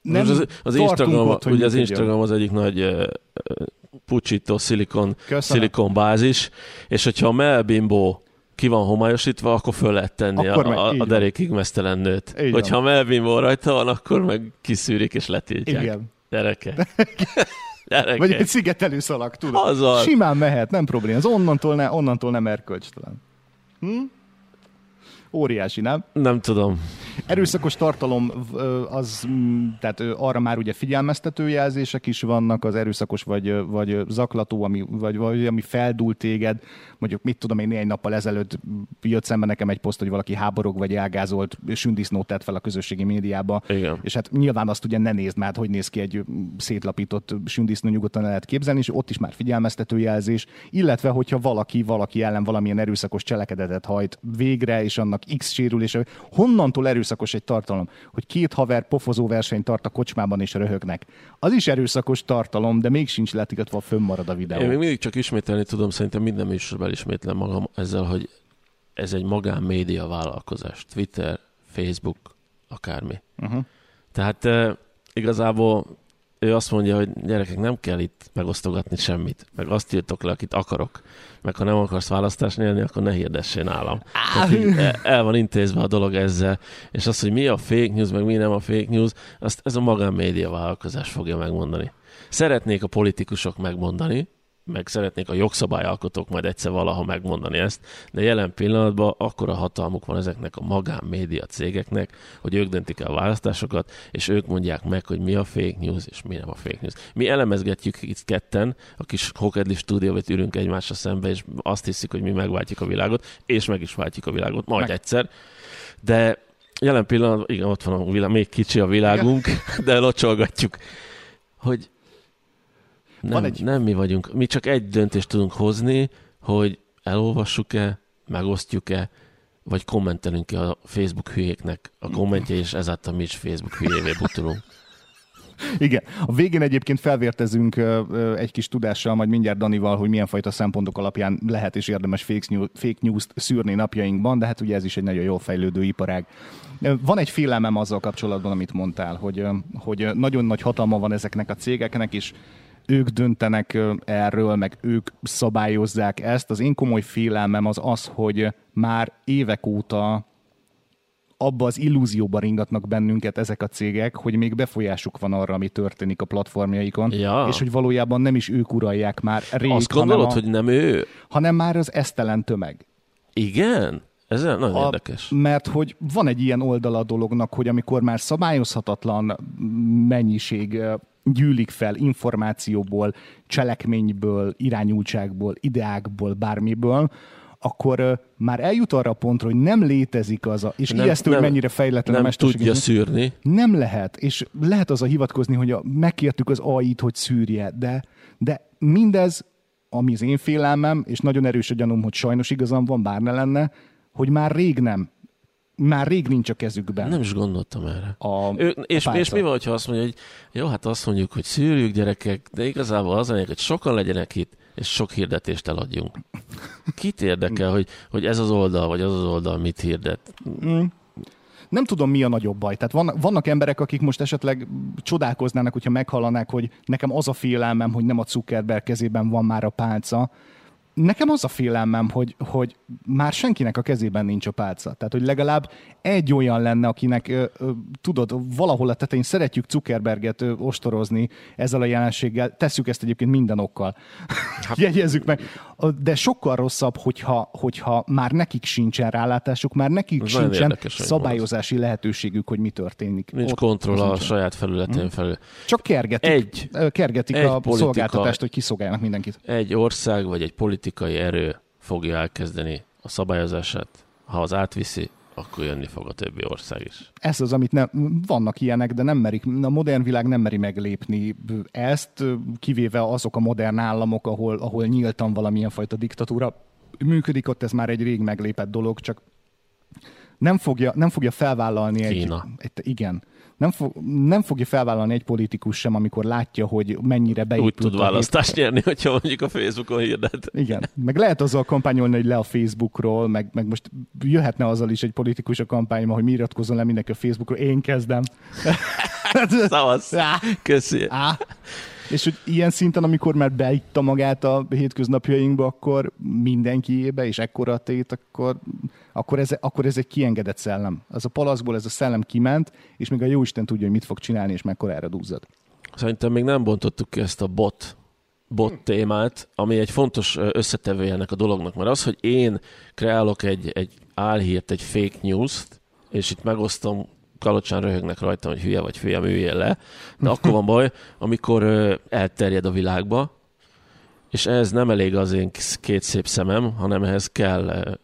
Nem az, az Instagram, ugye az. Instagram az egyik nagy pucsító szilikon, Köszönöm. szilikon bázis, és hogyha a melbimbó ki van homályosítva, akkor föl lehet tenni Akkor a, meg- a, van. derékig mesztelen nőt. Így hogyha a melbimbó rajta van, akkor meg kiszűrik és letiltják. Igen. Gyerekek. Gyerekek. Vagy egy szigetelő szalag, tudod? Az az. Simán mehet, nem probléma. Az onnantól, ne, onnantól nem erkölcstelen. Hm? Óriási, nem? Nem tudom. Erőszakos tartalom az, tehát arra már ugye figyelmeztető jelzések is vannak, az erőszakos vagy, vagy zaklató, ami, vagy, vagy ami feldúl téged. Mondjuk mit tudom én, néhány nappal ezelőtt jött szembe nekem egy poszt, hogy valaki háborog vagy elgázolt sündisznót tett fel a közösségi médiába. Igen. És hát nyilván azt ugye ne nézd már, hogy néz ki egy szétlapított sündisznó, nyugodtan el lehet képzelni, és ott is már figyelmeztető jelzés, illetve hogyha valaki valaki ellen valamilyen erőszakos cselekedetet hajt végre, és annak X sérülése, honnantól erőszakos egy tartalom, hogy két haver pofozó versenyt tart a kocsmában és röhögnek. Az is erőszakos tartalom, de még sincs letigatva, fönnmarad a videó. Én még mindig csak ismételni tudom, szerintem minden műsorban ismétlem magam ezzel, hogy ez egy magánmédia vállalkozás. Twitter, Facebook, akármi. Uh-huh. Tehát e, igazából ő azt mondja, hogy gyerekek, nem kell itt megosztogatni semmit, meg azt írtok le, akit akarok, meg ha nem akarsz választást nyerni, akkor ne hirdessél nálam. El- el van intézve a dolog ezzel, és az, hogy mi a fake news, meg mi nem a fake news, azt ez a magánmédia vállalkozás fogja megmondani. Szeretnék a politikusok megmondani, meg szeretnék a jogszabályalkotók majd egyszer valaha megmondani ezt, de jelen pillanatban akkora hatalmuk van ezeknek a magánmédia cégeknek, hogy ők döntik el a választásokat, és ők mondják meg, hogy mi a fake news, és mi nem a fake news. Mi elemezgetjük itt ketten, a kis Hokedli stúdióban ülünk egymásra szembe, és azt hiszik, hogy mi megváltjuk a világot, és meg is váltjuk a világot, majd Meg. egyszer. De jelen pillanatban, igen, ott van a világ, még kicsi a világunk, de locsolgatjuk, hogy nem, Van egy- nem mi vagyunk. Mi csak egy döntést tudunk hozni, hogy elolvassuk-e, megosztjuk-e, vagy kommentelünk-e a Facebook hülyéknek a kommentje, és ezáltal mi is Facebook hülyévé butulunk. Igen. A végén egyébként felvértezünk egy kis tudással, majd mindjárt Danival, hogy milyen fajta szempontok alapján lehet és érdemes fake, news, fake news-t szűrni napjainkban, de hát ugye ez is egy nagyon jól fejlődő iparág. Van egy félelmem azzal kapcsolatban, amit mondtál, hogy, hogy nagyon nagy hatalma van ezeknek a cégeknek, és ők döntenek erről, meg ők szabályozzák ezt. Az én komoly félelmem az az, hogy már évek óta abba az illúzióba ringatnak bennünket ezek a cégek, hogy még befolyásuk van arra, ami történik a platformjaikon, Ja. és hogy valójában nem is ők uralják már rég, Azt gondolod, a, hogy nem ő? hanem már az esztelen tömeg. Igen? Ez nagyon A- érdekes. Mert hogy van egy ilyen oldala a dolognak, hogy amikor már szabályozhatatlan mennyiség gyűlik fel információból, cselekményből, irányultságból, ideákból, bármiből, akkor már eljut arra a pontra, hogy nem létezik az a, és Nem- ijesztő, hogy nem- mennyire fejletlen a Nem mesterséges tudja szűrni. Nem lehet, és lehet az a hivatkozni, hogy a, megkértük az AI-t, hogy szűrje, de, de mindez, ami az én félelmem, és nagyon erős a gyanúm, hogy sajnos igazam van, bár ne lenne, hogy már rég nem. Már rég nincs a kezükben. Nem is gondoltam erre. A, Ő, a és, pálca. és mi van, ha azt mondja, hogy jó, hát azt mondjuk, hogy szűrjük gyerekek, de igazából az a lényeg, hogy sokan legyenek itt, és sok hirdetést eladjunk. Kit érdekel, hogy, hogy ez az oldal, vagy az az oldal mit hirdet? Nem tudom, mi a nagyobb baj. Tehát vannak, vannak emberek, akik most esetleg csodálkoznának, hogyha meghallanák, hogy nekem az a félelmem, hogy nem a Zuckerberg kezében van már a pálca. Nekem az a félelmem, hogy, hogy már senkinek a kezében nincs a pálca. Tehát, hogy legalább egy olyan lenne, akinek, ö, ö, tudod, valahol a tetején szeretjük Zuckerberget ö, ostorozni ezzel a jelenséggel. Tesszük ezt egyébként minden okkal. Jegyezzük meg. De sokkal rosszabb, hogyha, hogyha már nekik sincsen rálátásuk, már nekik Ez sincsen érdekes, szabályozási lehetőségük, hogy mi történik. Nincs Ott- kontroll a nincsen. saját felületén felül. Csak kergetik, Egy- kergetik egy a politika- szolgáltatást, hogy kiszolgáljanak mindenkit. Egy ország vagy egy politikai erő fogja elkezdeni a szabályozását. Ha az átviszi, akkor jönni fog a többi ország is. Ez az, amit nem, vannak ilyenek, de nem merik, a modern világ nem meri meglépni ezt, kivéve azok a modern államok, ahol, ahol nyíltan valamilyen fajta diktatúra működik, ott ez már egy rég meglépett dolog, csak nem fogja, nem fogja felvállalni Kína. egy... egy igen. Nem, fog, nem fogja felvállalni egy politikus sem, amikor látja, hogy mennyire beépült. Úgy tud választást nyerni, hogyha mondjuk a Facebookon hirdet. Igen. Meg lehet azzal kampányolni, hogy le a Facebookról, meg, meg most jöhetne azzal is egy politikus a kampányban, hogy mi iratkozzon le mindenki a Facebookról. Én kezdem. Szavasz. Köszi. Á. És hogy ilyen szinten, amikor már beitta magát a hétköznapjainkba, akkor mindenkiébe, és ekkora tét, akkor, akkor, ez, akkor ez egy kiengedett szellem. Az a palaszból ez a szellem kiment, és még a jóisten tudja, hogy mit fog csinálni, és erre duzzad. Szerintem még nem bontottuk ki ezt a bot bot hmm. témát, ami egy fontos összetevője ennek a dolognak, mert az, hogy én kreálok egy, egy álhírt, egy fake news-t, és itt megosztom kalocsán röhögnek rajta, hogy hülye vagy hülye, üljél le. De akkor van baj, amikor elterjed a világba, és ez nem elég az én két szép szemem, hanem ehhez kell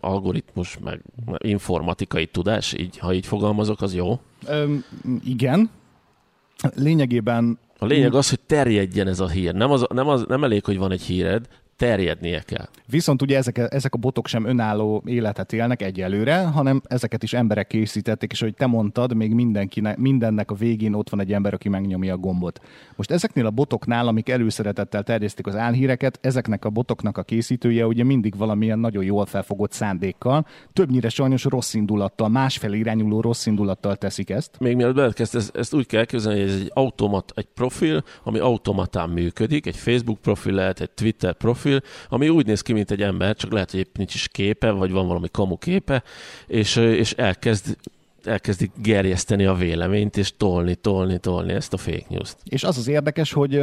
algoritmus, meg informatikai tudás, így, ha így fogalmazok, az jó? Öm, igen. Lényegében... A lényeg az, hogy terjedjen ez a hír. Nem, az, nem, az, nem elég, hogy van egy híred, terjednie kell. Viszont ugye ezek, ezek a botok sem önálló életet élnek egyelőre, hanem ezeket is emberek készítették, és ahogy te mondtad, még mindenkinek, mindennek a végén ott van egy ember, aki megnyomja a gombot. Most ezeknél a botoknál, amik előszeretettel terjesztik az álhíreket, ezeknek a botoknak a készítője ugye mindig valamilyen nagyon jól felfogott szándékkal, többnyire sajnos rossz indulattal, másfelé irányuló rossz indulattal teszik ezt. Még mielőtt beletkezd, ezt, ezt úgy kell elképzelni, hogy ez egy automat, egy profil, ami automatán működik, egy Facebook profil lehet, egy Twitter profil, profil, ami úgy néz ki, mint egy ember, csak lehet, hogy épp nincs is képe, vagy van valami kamu képe, és, és elkezd elkezdik gerjeszteni a véleményt, és tolni, tolni, tolni ezt a fake news-t. És az az érdekes, hogy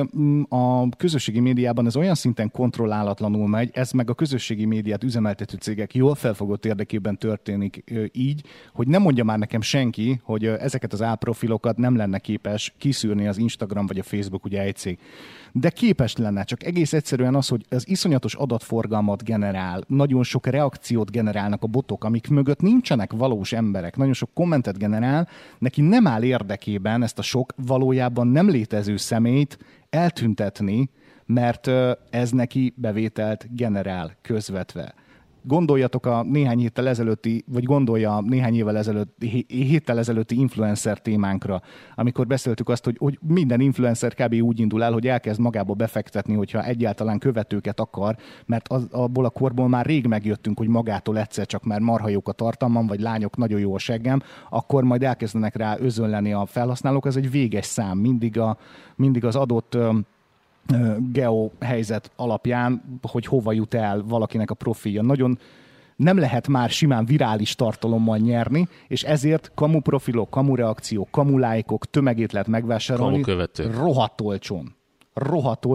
a közösségi médiában ez olyan szinten kontrollálatlanul megy, ez meg a közösségi médiát üzemeltető cégek jól felfogott érdekében történik így, hogy nem mondja már nekem senki, hogy ezeket az álprofilokat nem lenne képes kiszűrni az Instagram vagy a Facebook, ugye egy cég de képes lenne. Csak egész egyszerűen az, hogy az iszonyatos adatforgalmat generál, nagyon sok reakciót generálnak a botok, amik mögött nincsenek valós emberek, nagyon sok kommentet generál, neki nem áll érdekében ezt a sok valójában nem létező személyt eltüntetni, mert ez neki bevételt generál közvetve gondoljatok a néhány héttel ezelőtti, vagy gondolja a néhány évvel ezelőtti, héttel ezelőtti influencer témánkra, amikor beszéltük azt, hogy, hogy minden influencer kb. úgy indul el, hogy elkezd magába befektetni, hogyha egyáltalán követőket akar, mert az, abból a korból már rég megjöttünk, hogy magától egyszer csak már marha jók a tartalmam, vagy lányok nagyon jó a seggem, akkor majd elkezdenek rá özönleni a felhasználók, ez egy véges szám, mindig, a, mindig az adott geohelyzet alapján, hogy hova jut el valakinek a profilja. Nagyon nem lehet már simán virális tartalommal nyerni, és ezért kamu profilok, kamu reakciók, kamu lájkok tömegét lehet megvásárolni. Kamu rohadt olcsón rohadt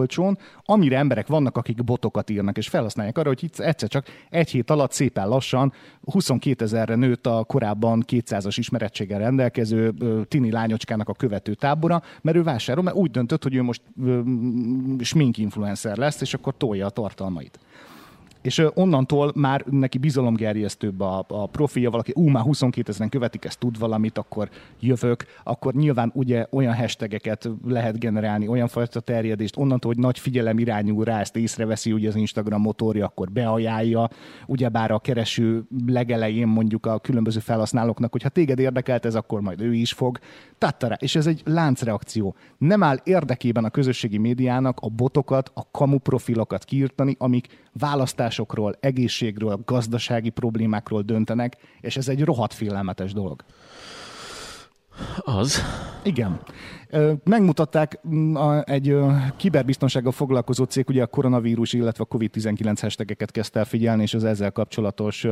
amire emberek vannak, akik botokat írnak, és felhasználják arra, hogy egyszer csak egy hét alatt szépen lassan 22 ezerre nőtt a korábban 200-as ismerettséggel rendelkező tini lányocskának a követő tábora, mert ő vásárol, mert úgy döntött, hogy ő most smink influencer lesz, és akkor tolja a tartalmait és onnantól már neki bizalomgerjesztőbb a, a profilja, valaki, ú, már 22 ezeren követik, ezt tud valamit, akkor jövök, akkor nyilván ugye olyan hashtageket lehet generálni, olyan fajta terjedést, onnantól, hogy nagy figyelem irányul rá, ezt észreveszi ugye az Instagram motorja, akkor beajánlja, ugyebár a kereső legelején mondjuk a különböző felhasználóknak, hogy ha téged érdekelt ez, akkor majd ő is fog. Tattara. És ez egy láncreakció. Nem áll érdekében a közösségi médiának a botokat, a kamu profilokat kiirtani, amik választásokról, egészségről, gazdasági problémákról döntenek, és ez egy rohadt félelmetes dolog. Az. Igen. Megmutatták mm, egy kiberbiztonsággal foglalkozó cég, ugye a koronavírus, illetve a COVID-19 hashtageket kezdte el figyelni, és az ezzel kapcsolatos,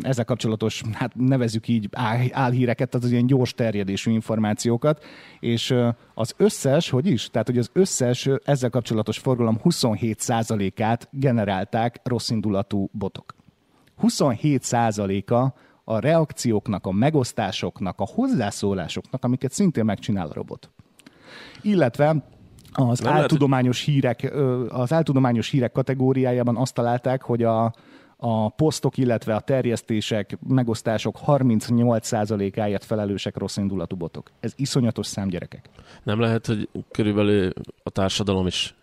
ezzel kapcsolatos, hát nevezük így álhíreket, tehát az ilyen gyors terjedésű információkat, és az összes, hogy is, tehát hogy az összes ezzel kapcsolatos forgalom 27%-át generálták rosszindulatú botok. 27%-a a reakcióknak, a megosztásoknak, a hozzászólásoknak, amiket szintén megcsinál a robot. Illetve az Nem áltudományos lehet, hírek, az áltudományos hírek kategóriájában azt találták, hogy a, a posztok, illetve a terjesztések, megosztások 38%-áért felelősek rossz indulatú botok. Ez iszonyatos szám, gyerekek. Nem lehet, hogy körülbelül a társadalom is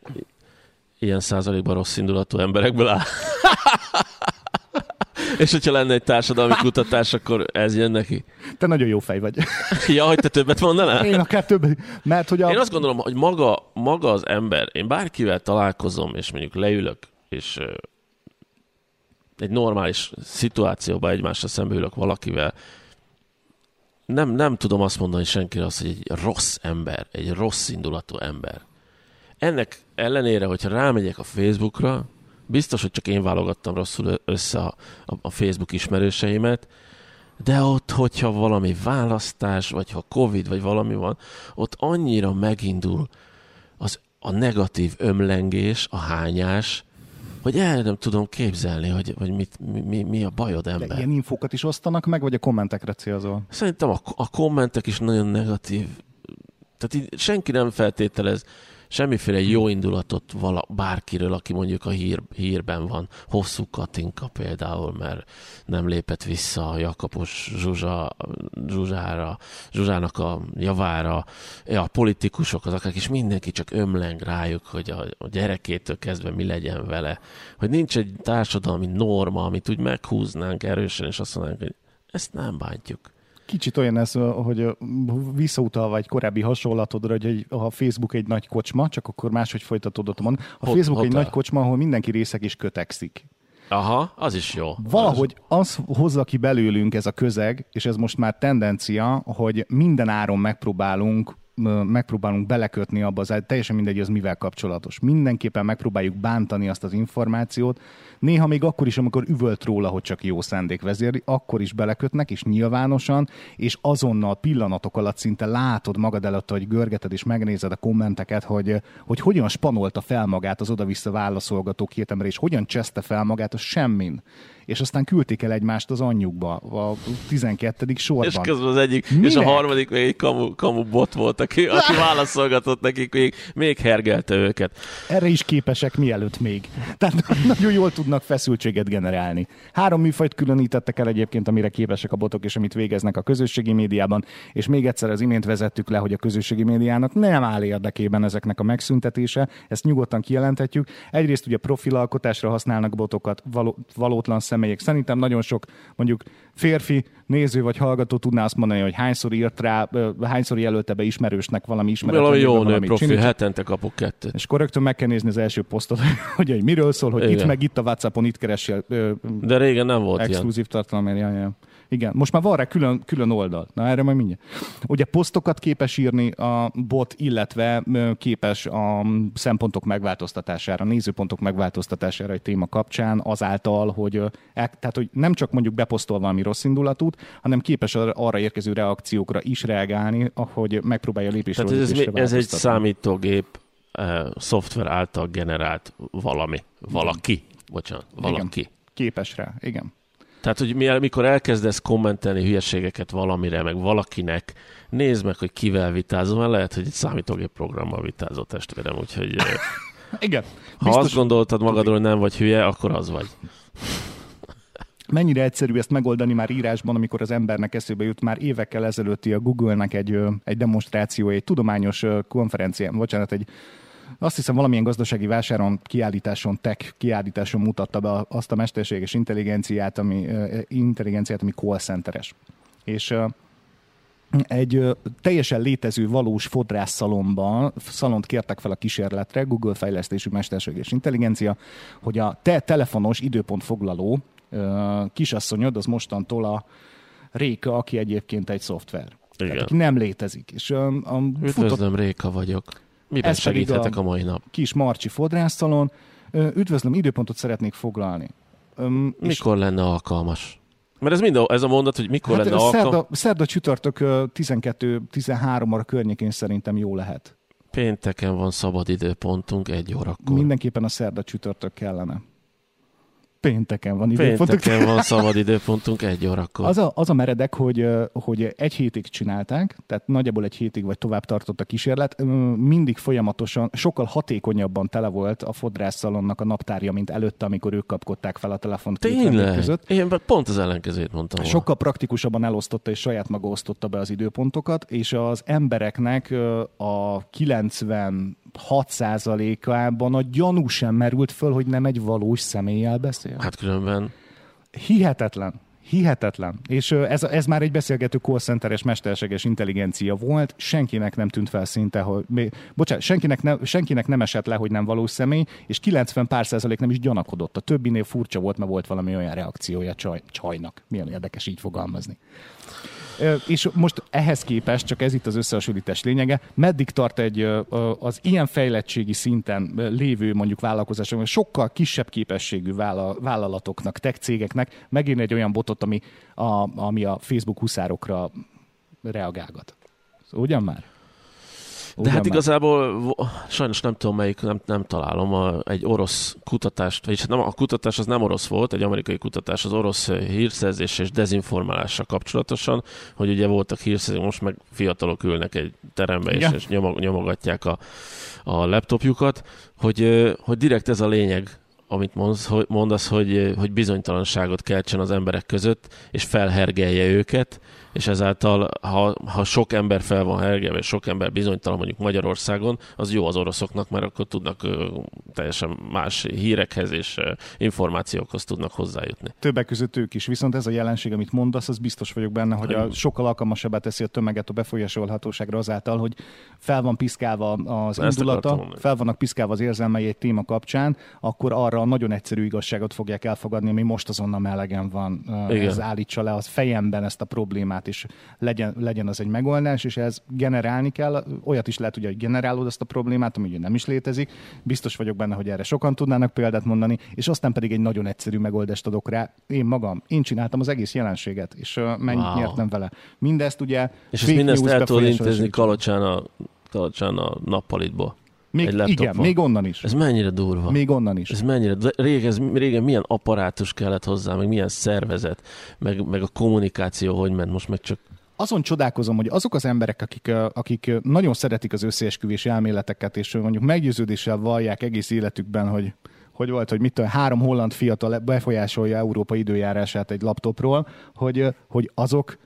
ilyen százalékban rossz indulatú emberekből áll. És hogyha lenne egy társadalmi kutatás, akkor ez jön neki? Te nagyon jó fej vagy. ja, hogy te többet mondanál? Én akár többet. Mert hogy a... Én azt gondolom, hogy maga, maga az ember, én bárkivel találkozom, és mondjuk leülök, és egy normális szituációban egymásra szembe ülök valakivel, nem, nem tudom azt mondani senkire azt, hogy egy rossz ember, egy rossz indulatú ember. Ennek ellenére, hogyha rámegyek a Facebookra, biztos, hogy csak én válogattam rosszul össze a, a, a Facebook ismerőseimet, de ott, hogyha valami választás, vagy ha Covid, vagy valami van, ott annyira megindul az, a negatív ömlengés, a hányás, hogy el nem tudom képzelni, hogy, hogy mit, mi, mi a bajod ember. De ilyen infókat is osztanak meg, vagy a kommentekre célzol? Szerintem a, a kommentek is nagyon negatív. Tehát így senki nem feltételez semmiféle jó indulatot vala, bárkiről, aki mondjuk a hír, hírben van. Hosszú Katinka például, mert nem lépett vissza a Jakabos Zsuzsa, Zsuzsára, Zsuzsának a javára. A politikusok, az akik is mindenki csak ömleng rájuk, hogy a, a gyerekétől kezdve mi legyen vele. Hogy nincs egy társadalmi norma, amit úgy meghúznánk erősen, és azt mondanánk, hogy ezt nem bántjuk. Kicsit olyan ez, hogy visszautalva egy korábbi hasonlatodra, hogy a Facebook egy nagy kocsma, csak akkor máshogy folytatódott van. A Hot, Facebook hotel. egy nagy kocsma, ahol mindenki részek is kötekszik. Aha, az is jó. Valahogy az hozza ki belőlünk ez a közeg, és ez most már tendencia, hogy minden áron megpróbálunk megpróbálunk belekötni abba, az, teljesen mindegy, az mivel kapcsolatos. Mindenképpen megpróbáljuk bántani azt az információt, néha még akkor is, amikor üvölt róla, hogy csak jó szándék vezéri, akkor is belekötnek, és nyilvánosan, és azonnal pillanatok alatt szinte látod magad előtt, hogy görgeted és megnézed a kommenteket, hogy, hogy hogyan spanolta fel magát az oda-vissza válaszolgató két ember, és hogyan cseszte fel magát, az semmin és aztán küldték el egymást az anyjukba a 12. sorban. És közben az egyik, Minek? és a harmadik még egy kamu, kamu bot volt, aki, aki válaszolgatott nekik, még, még hergelte őket. Erre is képesek mielőtt még. Tehát nagyon jól tudnak feszültséget generálni. Három műfajt különítettek el egyébként, amire képesek a botok, és amit végeznek a közösségi médiában, és még egyszer az imént vezettük le, hogy a közösségi médiának nem áll érdekében ezeknek a megszüntetése, ezt nyugodtan kijelenthetjük. Egyrészt ugye profilalkotásra használnak botokat, való, valótlan szem személyek. Szerintem nagyon sok mondjuk férfi néző vagy hallgató tudná azt mondani, hogy hányszor írt rá, hányszor jelölte be ismerősnek valami ismeret. Valami jó nő profi, csinál, hetente kapok kettőt. És akkor rögtön meg kell nézni az első posztot, hogy, hogy miről szól, hogy Igen. itt meg itt a WhatsAppon, itt keresél. De régen nem volt exkluzív tartalom. Ja, ja. Igen, most már van rá külön, külön oldal. Na erre majd mindjárt. Ugye posztokat képes írni a bot, illetve képes a szempontok megváltoztatására, nézőpontok megváltoztatására egy téma kapcsán, azáltal, hogy, e, tehát, hogy nem csak mondjuk beposztol valami rossz indulatút, hanem képes arra érkező reakciókra is reagálni, ahogy megpróbálja lépésről Tehát ez, ez egy számítógép szoftver által generált valami, valaki, bocsánat, valaki. Igen. Képes rá, igen. Tehát, hogy mi, mikor elkezdesz kommentelni hülyeségeket valamire, meg valakinek, nézd meg, hogy kivel vitázol, mert lehet, hogy egy számítógép programmal vitázol testvérem, úgyhogy... Igen. Ha azt gondoltad magadról, hogy nem vagy hülye, akkor az vagy. Mennyire egyszerű ezt megoldani már írásban, amikor az embernek eszébe jut már évekkel ezelőtti a Google-nek egy, egy demonstráció, egy tudományos konferencián, bocsánat, egy azt hiszem valamilyen gazdasági vásáron, kiállításon, tech kiállításon mutatta be azt a mesterséges intelligenciát, ami, intelligenciát, ami call centeres. És egy teljesen létező valós fodrász szalomban, szalont kértek fel a kísérletre, Google fejlesztésű mesterséges intelligencia, hogy a te telefonos időpontfoglaló kisasszonyod az mostantól a Réka, aki egyébként egy szoftver. Igen. Tehát, aki nem létezik. És, a, a Üdvözlöm, futott... Réka vagyok. Miben Ez segíthetek a, a mai nap? Kis Marcsi fodrásztalon. Üdvözlöm, időpontot szeretnék foglalni. Mikor és... lenne alkalmas? Mert ez mind a, ez a mondat, hogy mikor hát lenne alkalmas. Szerda, szerda csütörtök 12-13 óra környékén szerintem jó lehet. Pénteken van szabad időpontunk egy órakor. Mindenképpen a szerda csütörtök kellene. Pénteken van időpontunk. Pénteken van szabad időpontunk egy órakor. Az a, az a meredek, hogy, hogy egy hétig csinálták, tehát nagyjából egy hétig vagy tovább tartott a kísérlet, mindig folyamatosan, sokkal hatékonyabban tele volt a fodrászszalonnak a naptárja, mint előtte, amikor ők kapkodták fel a telefont Tényleg? között. Én pont az ellenkezőjét mondtam. Sokkal praktikusabban elosztotta és saját maga osztotta be az időpontokat, és az embereknek a 90 6%-ában a gyanú sem merült föl, hogy nem egy valós személlyel beszél. Hát különben... Hihetetlen. Hihetetlen. És ez, ez már egy beszélgető call mesterséges intelligencia volt, senkinek nem tűnt fel szinte, hogy... Bocsánat, senkinek, ne, senkinek nem esett le, hogy nem valós személy, és 90 pár százalék nem is gyanakodott. A többinél furcsa volt, mert volt valami olyan reakciója csaj, csajnak. Milyen érdekes így fogalmazni. És most ehhez képest, csak ez itt az összehasonlítás lényege, meddig tart egy az ilyen fejlettségi szinten lévő mondjuk vállalkozások, sokkal kisebb képességű vállalatoknak, tech cégeknek megírni egy olyan botot, ami a, ami a Facebook huszárokra reagálgat. Szóval ugyan már? De hát igazából sajnos nem tudom melyik, nem, nem találom a, egy orosz kutatást, vagyis nem, a kutatás az nem orosz volt, egy amerikai kutatás az orosz hírszerzés és dezinformálással kapcsolatosan, hogy ugye voltak hírszerzés, most meg fiatalok ülnek egy terembe és, és nyomog, nyomogatják a, a laptopjukat, hogy, hogy direkt ez a lényeg, amit mondasz, hogy, mondasz hogy, hogy bizonytalanságot keltsen az emberek között, és felhergelje őket, és ezáltal, ha, ha sok ember fel van hergelve, és sok ember bizonytalan mondjuk Magyarországon, az jó az oroszoknak, mert akkor tudnak ö, teljesen más hírekhez és ö, információkhoz tudnak hozzájutni. Többek között ők is, viszont ez a jelenség, amit mondasz, az biztos vagyok benne, hogy a sokkal alkalmasabbá teszi a tömeget a befolyásolhatóságra azáltal, hogy fel van piszkálva az Ezt indulata, fel vannak piszkálva az érzelmei egy téma kapcsán, akkor arra a nagyon egyszerű igazságot fogják elfogadni, ami most azonnal melegen van. Igen. Ez állítsa le az fejemben ezt a problémát problémát is legyen, legyen az egy megoldás, és ez generálni kell. Olyat is lehet, ugye, hogy generálod ezt a problémát, ami ugye nem is létezik. Biztos vagyok benne, hogy erre sokan tudnának példát mondani, és aztán pedig egy nagyon egyszerű megoldást adok rá. Én magam, én csináltam az egész jelenséget, és mennyit wow. nyertem vele. Mindezt ugye... És ezt mindezt el tudod intézni Kalocsán a, Kalocsán a nappalitból. Még, egy igen, még onnan is. Ez mennyire durva. Még onnan is. Ez mennyire, régen, ez, régen milyen apparátus kellett hozzá, meg milyen szervezet, meg, meg a kommunikáció hogy ment, most meg csak azon csodálkozom, hogy azok az emberek, akik, akik nagyon szeretik az összeesküvési elméleteket, és mondjuk meggyőződéssel vallják egész életükben, hogy hogy volt, hogy mit tudom, három holland fiatal befolyásolja Európa időjárását egy laptopról, hogy, hogy azok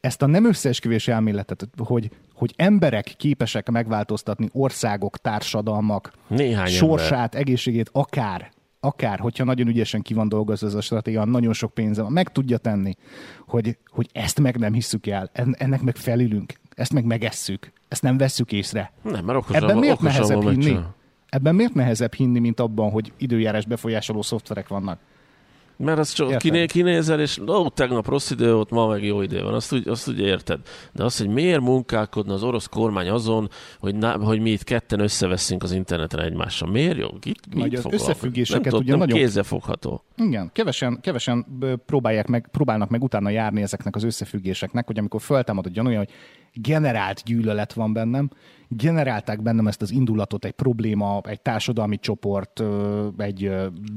ezt a nem összeesküvés elméletet, hogy, hogy emberek képesek megváltoztatni országok, társadalmak, Néhány sorsát, ember. egészségét, akár, akár, hogyha nagyon ügyesen ki van dolgozva ez a stratégia, nagyon sok pénze van, meg tudja tenni, hogy, hogy ezt meg nem hisszük el, ennek meg felülünk, ezt meg megesszük, ezt nem vesszük észre. Nem, mert okosan, Ebben miért nehezebb hinni? Ebben miért nehezebb hinni, mint abban, hogy időjárás befolyásoló szoftverek vannak? Mert az csak kiné, kinézel, és ó, tegnap rossz idő volt, ma meg jó idő van, azt úgy, azt úgy érted. De az, hogy miért munkálkodna az orosz kormány azon, hogy, na, hogy mi itt ketten összeveszünk az interneten egymással. Miért jó? Itt, mit az összefüggéseket nem ugye nagyon... kézzelfogható. Igen, kevesen, kevesen próbálják meg, próbálnak meg utána járni ezeknek az összefüggéseknek, hogy amikor föltámad a gyanúja, hogy generált gyűlölet van bennem, generálták bennem ezt az indulatot, egy probléma, egy társadalmi csoport, egy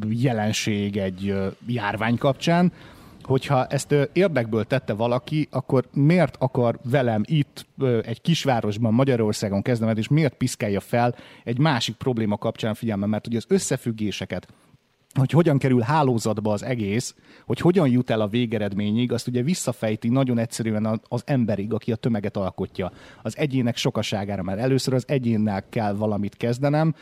jelenség, egy járvány kapcsán, hogyha ezt érdekből tette valaki, akkor miért akar velem itt egy kisvárosban, Magyarországon kezdemet, és miért piszkálja fel egy másik probléma kapcsán figyelme, mert ugye az összefüggéseket, hogy hogyan kerül hálózatba az egész, hogy hogyan jut el a végeredményig, azt ugye visszafejti nagyon egyszerűen az emberig, aki a tömeget alkotja. Az egyének sokaságára, mert először az egyénnel kell valamit kezdenem,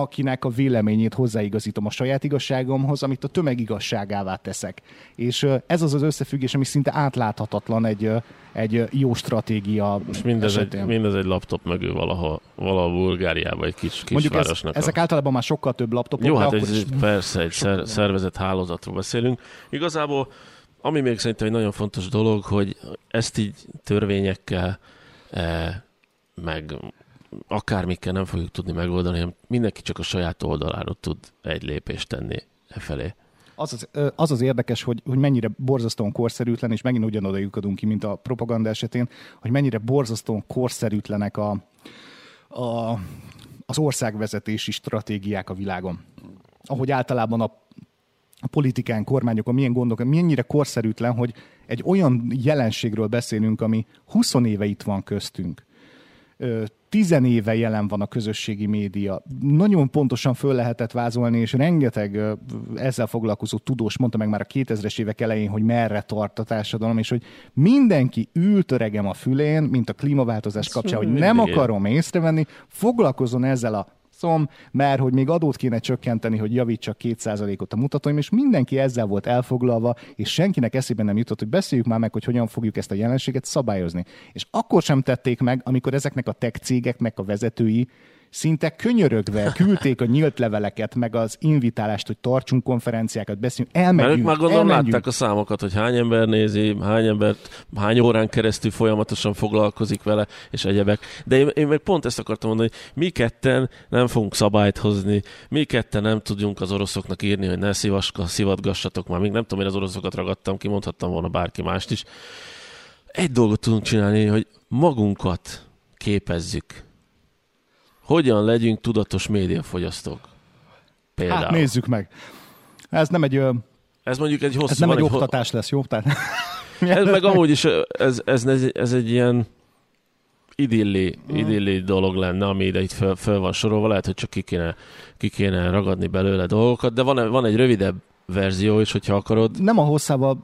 akinek a véleményét hozzáigazítom a saját igazságomhoz, amit a tömeg igazságává teszek. És ez az az összefüggés, ami szinte átláthatatlan egy, egy jó stratégia És mindez egy, mindez egy laptop mögül valahol, valahol Bulgáriában, egy kis, kis Mondjuk ez, ezek általában már sokkal több laptopok. Jó, hát ez, persze, egy szer, szervezett hálózatról beszélünk. Igazából, ami még szerintem egy nagyon fontos dolog, hogy ezt így törvényekkel eh, meg akármikkel nem fogjuk tudni megoldani, hanem mindenki csak a saját oldaláról tud egy lépést tenni e felé. Az az, az az érdekes, hogy, hogy mennyire borzasztóan korszerűtlen, és megint ugyanoda lyukadunk ki, mint a propaganda esetén, hogy mennyire borzasztóan korszerűtlenek a, a, az országvezetési stratégiák a világon. Ahogy általában a a politikán, kormányokon milyen gondok, mennyire korszerűtlen, hogy egy olyan jelenségről beszélünk, ami 20 éve itt van köztünk tizenéve jelen van a közösségi média. Nagyon pontosan föl lehetett vázolni, és rengeteg ezzel foglalkozó tudós mondta meg már a 2000-es évek elején, hogy merre tart a társadalom, és hogy mindenki ült öregem a fülén, mint a klímaváltozás kapcsán, hogy nem akarom észrevenni, foglalkozon ezzel a szom, mert hogy még adót kéne csökkenteni, hogy javítsak 2%-ot a mutatóim, és mindenki ezzel volt elfoglalva, és senkinek eszébe nem jutott, hogy beszéljük már meg, hogy hogyan fogjuk ezt a jelenséget szabályozni. És akkor sem tették meg, amikor ezeknek a tech cégeknek a vezetői szinte könyörögve küldték a nyílt leveleket, meg az invitálást, hogy tartsunk konferenciákat, beszéljünk, elmegyünk. Mert ők már gondolom elmegyünk. látták a számokat, hogy hány ember nézi, hány embert, hány órán keresztül folyamatosan foglalkozik vele, és egyebek. De én, én meg pont ezt akartam mondani, hogy mi ketten nem fogunk szabályt hozni, mi ketten nem tudjunk az oroszoknak írni, hogy ne szivaska, szivatgassatok már. Még nem tudom, én az oroszokat ragadtam ki, mondhattam volna bárki mást is. Egy dolgot tudunk csinálni, hogy magunkat képezzük hogyan legyünk tudatos médiafogyasztók? Például. Hát nézzük meg. Ez nem egy... Ez mondjuk egy hosszú... Ez nem egy, egy oktatás ho... lesz, jó? Tehát... ez meg amúgy is, ez, ez, ez, ez egy ilyen idilli, idilli dolog lenne, ami ide itt föl, föl van sorolva, lehet, hogy csak ki kéne, ki kéne ragadni belőle dolgokat, de van, van egy rövidebb verzió is, hogyha akarod. Nem a hosszában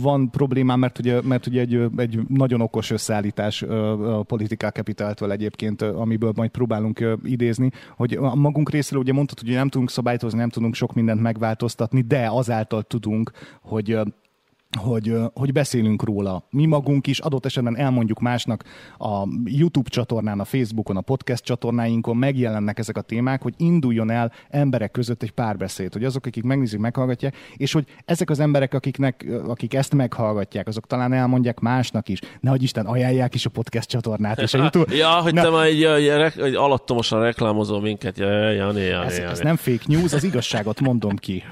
van problémám, mert ugye, mert ugye egy, egy nagyon okos összeállítás a Political Capital-től egyébként, amiből majd próbálunk idézni, hogy a magunk részéről ugye mondtad, hogy nem tudunk szabályozni, nem tudunk sok mindent megváltoztatni, de azáltal tudunk, hogy hogy, hogy beszélünk róla. Mi magunk is adott esetben elmondjuk másnak a YouTube csatornán, a Facebookon, a podcast csatornáinkon megjelennek ezek a témák, hogy induljon el emberek között egy párbeszéd, hogy azok, akik megnézik, meghallgatják, és hogy ezek az emberek, akiknek, akik ezt meghallgatják, azok talán elmondják másnak is. Nehogy Isten ajánlják is a podcast csatornát. És a YouTube... ja, hogy Na, te már egy, egy, egy, egy alattomosan reklámozol minket. Ja, ja, ja, ja, ez, ez nem fake news, az igazságot mondom ki.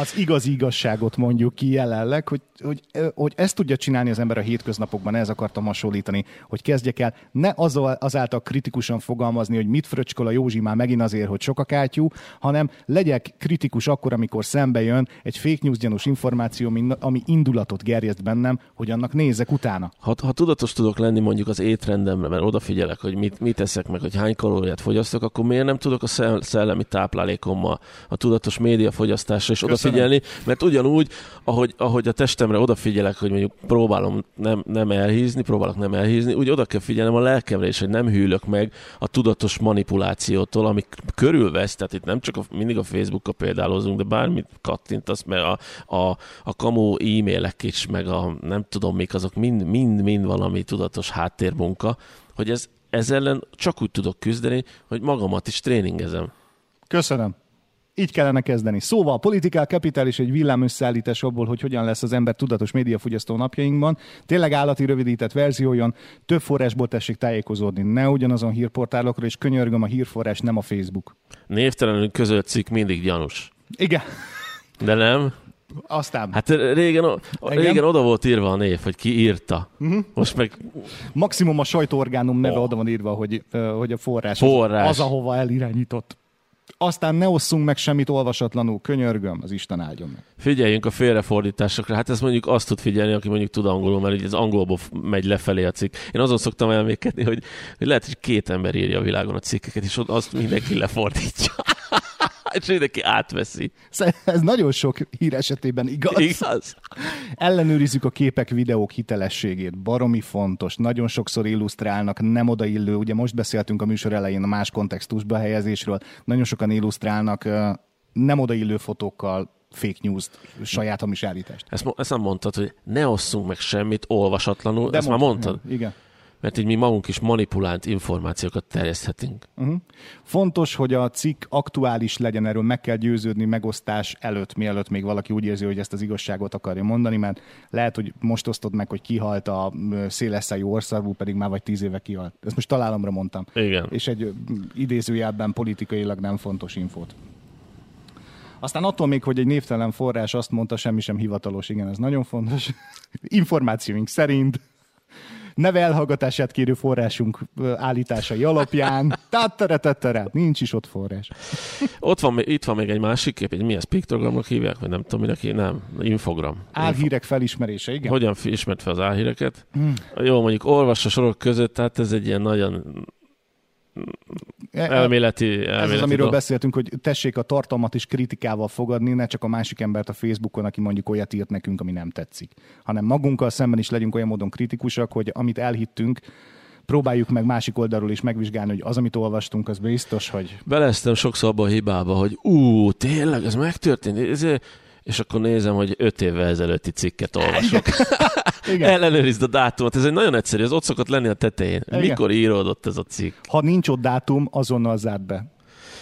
Az igazi igazságot mondjuk ki jelenleg, hogy hogy, hogy ezt tudja csinálni az ember a hétköznapokban, ez akartam hasonlítani, hogy kezdjek el ne azáltal kritikusan fogalmazni, hogy mit fröcskol a Józsi már megint azért, hogy sok a kátyú, hanem legyek kritikus akkor, amikor szembe jön egy fake news gyanús információ, ami indulatot gerjeszt bennem, hogy annak nézek utána. Ha, ha tudatos tudok lenni mondjuk az étrendemre, mert odafigyelek, hogy mit, mit eszek meg, hogy hány kalóriát fogyasztok, akkor miért nem tudok a szellemi táplálékommal a tudatos médiafogyasztásra is odafigyelni, mert ugyanúgy, ahogy, ahogy a testem testemre odafigyelek, hogy mondjuk próbálom nem, nem elhízni, próbálok nem elhízni, úgy oda kell figyelnem a lelkemre is, hogy nem hűlök meg a tudatos manipulációtól, ami körülvesz, tehát itt nem csak a, mindig a Facebookra példálozunk, de bármit kattintasz, mert a, a, a kamu e-mailek is, meg a nem tudom mik, azok mind, mind, mind valami tudatos háttérmunka, hogy ez, ez ellen csak úgy tudok küzdeni, hogy magamat is tréningezem. Köszönöm. Így kellene kezdeni. Szóval Political Capital is egy villámösszeállítás abból, hogy hogyan lesz az ember tudatos médiafogyasztó napjainkban. Tényleg állati rövidített verziójon, több forrásból tessék tájékozódni. Ne ugyanazon hírportálokra, és könyörgöm a hírforrás, nem a Facebook. Névtelenül közölt cikk mindig gyanús. Igen. De nem? Aztán. Hát régen, régen oda volt írva a név, hogy ki írta. Uh-huh. Most meg... Maximum a sajtóorgánum neve oh. oda van írva, hogy, hogy a forrás, forrás. Az, az, ahova elirányított aztán ne osszunk meg semmit olvasatlanul, könyörgöm, az Isten áldjon meg. Figyeljünk a félrefordításokra. Hát ez mondjuk azt tud figyelni, aki mondjuk tud angolul, mert így az angolból megy lefelé a cikk. Én azon szoktam elmékedni, hogy, hogy lehet, hogy két ember írja a világon a cikkeket, és azt mindenki lefordítja. és mindenki átveszi. Ez nagyon sok hír esetében igaz. Igaz. Ellenőrizzük a képek, videók hitelességét. Baromi fontos. Nagyon sokszor illusztrálnak, nem odaillő. Ugye most beszéltünk a műsor elején a más kontextusba helyezésről. Nagyon sokan illusztrálnak nem odaillő fotókkal, fake news saját hamis állítást. Ezt, ezt nem mondtad, hogy ne osszunk meg semmit olvasatlanul, De ezt mondtam, már mondtad? Igen mert így mi magunk is manipulált információkat terjeszthetünk. Uh-huh. Fontos, hogy a cikk aktuális legyen, erről meg kell győződni megosztás előtt, mielőtt még valaki úgy érzi, hogy ezt az igazságot akarja mondani, mert lehet, hogy most osztod meg, hogy kihalt a szélesszájú orszarvú, pedig már vagy tíz éve kihalt. Ezt most találomra mondtam. Igen. És egy idézőjelben politikailag nem fontos infót. Aztán attól még, hogy egy névtelen forrás azt mondta, semmi sem hivatalos, igen, ez nagyon fontos. Információink szerint neve elhallgatását kérő forrásunk állításai alapján. Tatteretettere, nincs is ott forrás. Ott van, itt van még egy másik kép, egy milyen piktogramnak hívják, vagy nem tudom, minek nem, infogram. Álhírek felismerése, igen. Hogyan ismert fel az álhíreket? Hmm. Jó, mondjuk olvassa sorok között, tehát ez egy ilyen nagyon elméleti, elméleti Ez az, amiről dolog. beszéltünk, hogy tessék a tartalmat is kritikával fogadni, ne csak a másik embert a Facebookon, aki mondjuk olyat írt nekünk, ami nem tetszik, hanem magunkkal szemben is legyünk olyan módon kritikusak, hogy amit elhittünk, próbáljuk meg másik oldalról is megvizsgálni, hogy az, amit olvastunk, az biztos, hogy... Beleztem sokszor abba a hibába, hogy ú, tényleg, ez megtörtént, ez, és akkor nézem, hogy öt évvel ezelőtti cikket olvasok. Igen. Ellenőrizd a dátumot. Ez egy nagyon egyszerű, ez ott szokott lenni a tetején. Igen. Mikor íródott ez a cikk? Ha nincs ott dátum, azonnal zárd be.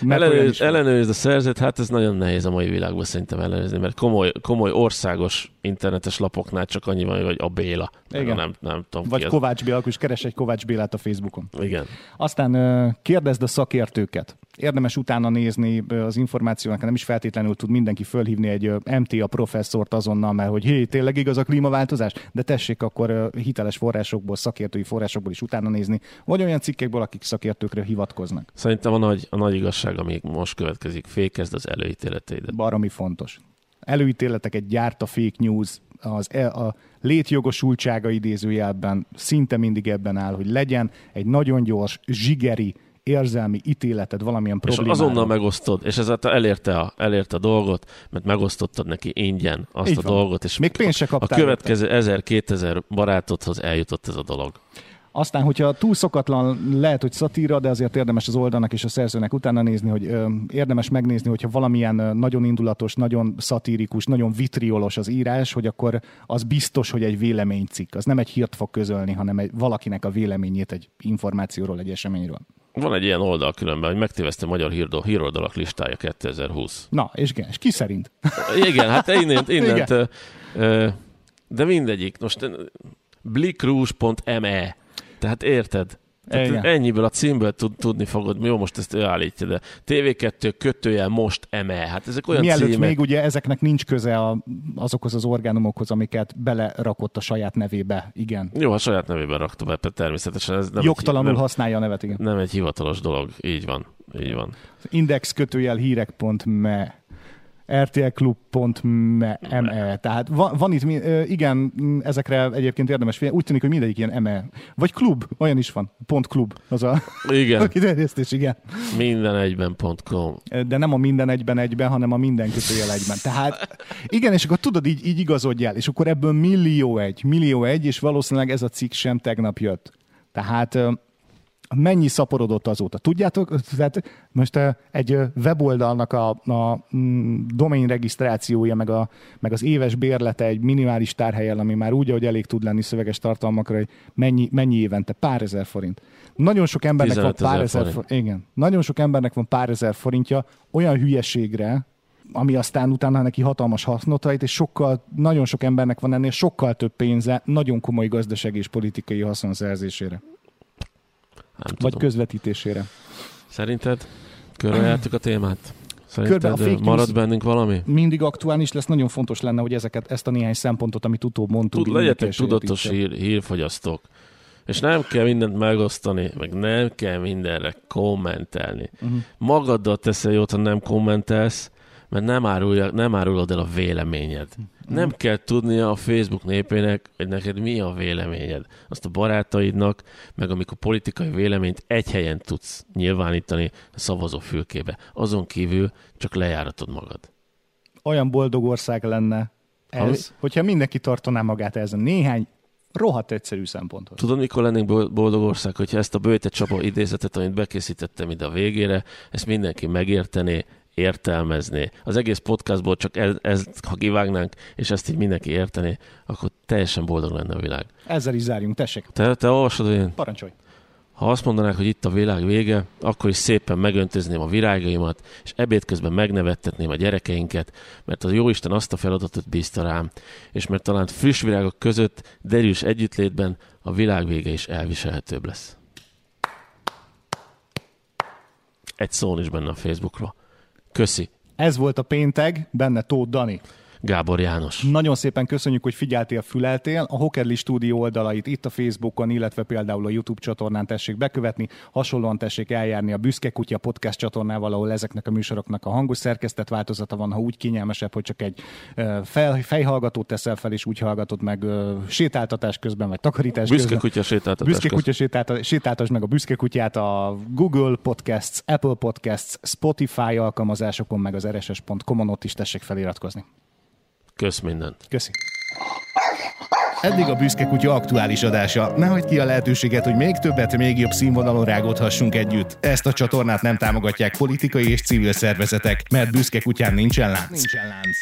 Ellenőrizd, ellenőrizd a szerzőt, hát ez nagyon nehéz a mai világban szerintem ellenőrizni, mert komoly, komoly országos internetes lapoknál csak annyi van, hogy a Béla. Igen. Nem, nem tudom Vagy Kovács Béla, akkor is keres egy Kovács Bélát a Facebookon. Igen. Aztán kérdezd a szakértőket. Érdemes utána nézni az információnak, nem is feltétlenül tud mindenki fölhívni egy MTA professzort azonnal, mert hogy hé, tényleg igaz a klímaváltozás, de tessék akkor hiteles forrásokból, szakértői forrásokból is utána nézni, vagy olyan cikkekből, akik szakértőkre hivatkoznak. Szerintem a nagy, a nagy igazság, ami most következik, fékezd az előítéleteidet. Baromi fontos előítéleteket gyárt a fake news, az, e, a létjogosultsága idézőjelben szinte mindig ebben áll, hogy legyen egy nagyon gyors, zsigeri, érzelmi ítéleted valamilyen problémára. És azonnal megosztod, és ezáltal elérte a, elérte a dolgot, mert megosztottad neki ingyen azt Így a van. dolgot, és Még pénzt se a következő 1000-2000 barátodhoz eljutott ez a dolog. Aztán, hogyha túl szokatlan, lehet, hogy szatíra, de azért érdemes az oldalnak és a szerzőnek utána nézni, hogy ö, érdemes megnézni, hogyha valamilyen ö, nagyon indulatos, nagyon szatírikus, nagyon vitriolos az írás, hogy akkor az biztos, hogy egy véleménycikk. Az nem egy hírt fog közölni, hanem egy, valakinek a véleményét egy információról, egy eseményről. Van egy ilyen oldal különben, hogy megtéveszte magyar hírdó, híroldalak listája 2020. Na, és, igen, és ki szerint? Igen, hát innent, innent igen. de mindegyik. Most blikrouge.me tehát érted? Tehát ennyiből a címből tud, tudni fogod, jó, most ezt ő állítja, de TV2 kötőjel most eme. Hát ezek olyan Mielőtt címek... még ugye ezeknek nincs köze a, azokhoz az orgánumokhoz, amiket belerakott a saját nevébe, igen. Jó, a saját nevébe rakta be, természetesen. Ez nem Jogtalanul egy, nem, használja a nevet, igen. Nem egy hivatalos dolog, így van. Így van. Index kötőjel hírek.me rtlklub.me. Tehát van, van itt, igen, ezekre egyébként érdemes figyelni. Úgy tűnik, hogy mindegyik ilyen ME. Vagy klub, olyan is van. Pont klub. Az a igen. kiterjesztés, igen. Minden egyben .com. De nem a minden egyben egyben, hanem a minden kötőjel egyben. Tehát igen, és akkor tudod, így, így igazodjál, és akkor ebből millió egy, millió egy, és valószínűleg ez a cikk sem tegnap jött. Tehát mennyi szaporodott azóta. Tudjátok, tehát most egy weboldalnak a, a mm, domain regisztrációja, meg, a, meg az éves bérlete egy minimális tárhelyel, ami már úgy, hogy elég tud lenni szöveges tartalmakra, hogy mennyi, mennyi évente? Pár ezer forint. Nagyon sok embernek van pár ezer forint. forint. Igen. Nagyon sok embernek van pár ezer forintja olyan hülyeségre, ami aztán utána neki hatalmas hasznot rejt, és sokkal, nagyon sok embernek van ennél sokkal több pénze, nagyon komoly gazdasági és politikai haszonszerzésére. Vagy tudom. közvetítésére. Szerinted körbejeltük a témát? Szerinted Körbe a marad bennünk valami? Mindig aktuális lesz, nagyon fontos lenne, hogy ezeket, ezt a néhány szempontot, amit utóbb mondtuk. Tud, legyetek tudatos hír, hírfogyasztók. És nem kell mindent megosztani, meg nem kell mindenre kommentelni. Uh-huh. Magaddal teszel jót, ha nem kommentelsz, mert nem, árulja, nem árulod el a véleményed. Nem kell tudnia a Facebook népének, hogy neked mi a véleményed. Azt a barátaidnak, meg amikor politikai véleményt egy helyen tudsz nyilvánítani a szavazó fülkébe. Azon kívül csak lejáratod magad. Olyan boldog ország lenne ez, Ami? hogyha mindenki tartaná magát ezen néhány rohadt egyszerű szemponthoz. Tudod, mikor lennénk boldog ország, hogyha ezt a bőte csapa idézetet, amit bekészítettem ide a végére, ezt mindenki megértené, értelmezni. Az egész podcastból csak ez, ez, ha kivágnánk, és ezt így mindenki értené, akkor teljesen boldog lenne a világ. Ezzel is zárjunk, tessék. Te, te olvasod, hogy én... Parancsolj. Ha azt mondanák, hogy itt a világ vége, akkor is szépen megöntözném a virágaimat, és ebéd közben megnevettetném a gyerekeinket, mert a Jóisten azt a feladatot bízta rám, és mert talán friss virágok között, derűs együttlétben a világ vége is elviselhetőbb lesz. Egy szón is benne a Facebookra. Köszi. Ez volt a péntek, benne Tóth Dani. Gábor János. Nagyon szépen köszönjük, hogy figyeltél, füleltél. A Hokerli stúdió oldalait itt a Facebookon, illetve például a YouTube csatornán tessék bekövetni. Hasonlóan tessék eljárni a Büszke Kutya podcast csatornával, ahol ezeknek a műsoroknak a hangos szerkesztett változata van, ha úgy kényelmesebb, hogy csak egy fel, fejhallgatót teszel fel, és úgy hallgatod meg sétáltatás közben, vagy takarítás Büszke közben. kutya sétáltatás Büszke kutya sétáltatás, sétáltasd meg a büszke kutyát a Google Podcasts, Apple Podcasts, Spotify alkalmazásokon, meg az rss.com-on ott is tessék feliratkozni. Kösz mindent. Köszi. Eddig a Büszke Kutya aktuális adása. Ne hagyd ki a lehetőséget, hogy még többet, még jobb színvonalon rágódhassunk együtt. Ezt a csatornát nem támogatják politikai és civil szervezetek, mert Büszke Kutyán nincsen lánc. Nincsen lánc.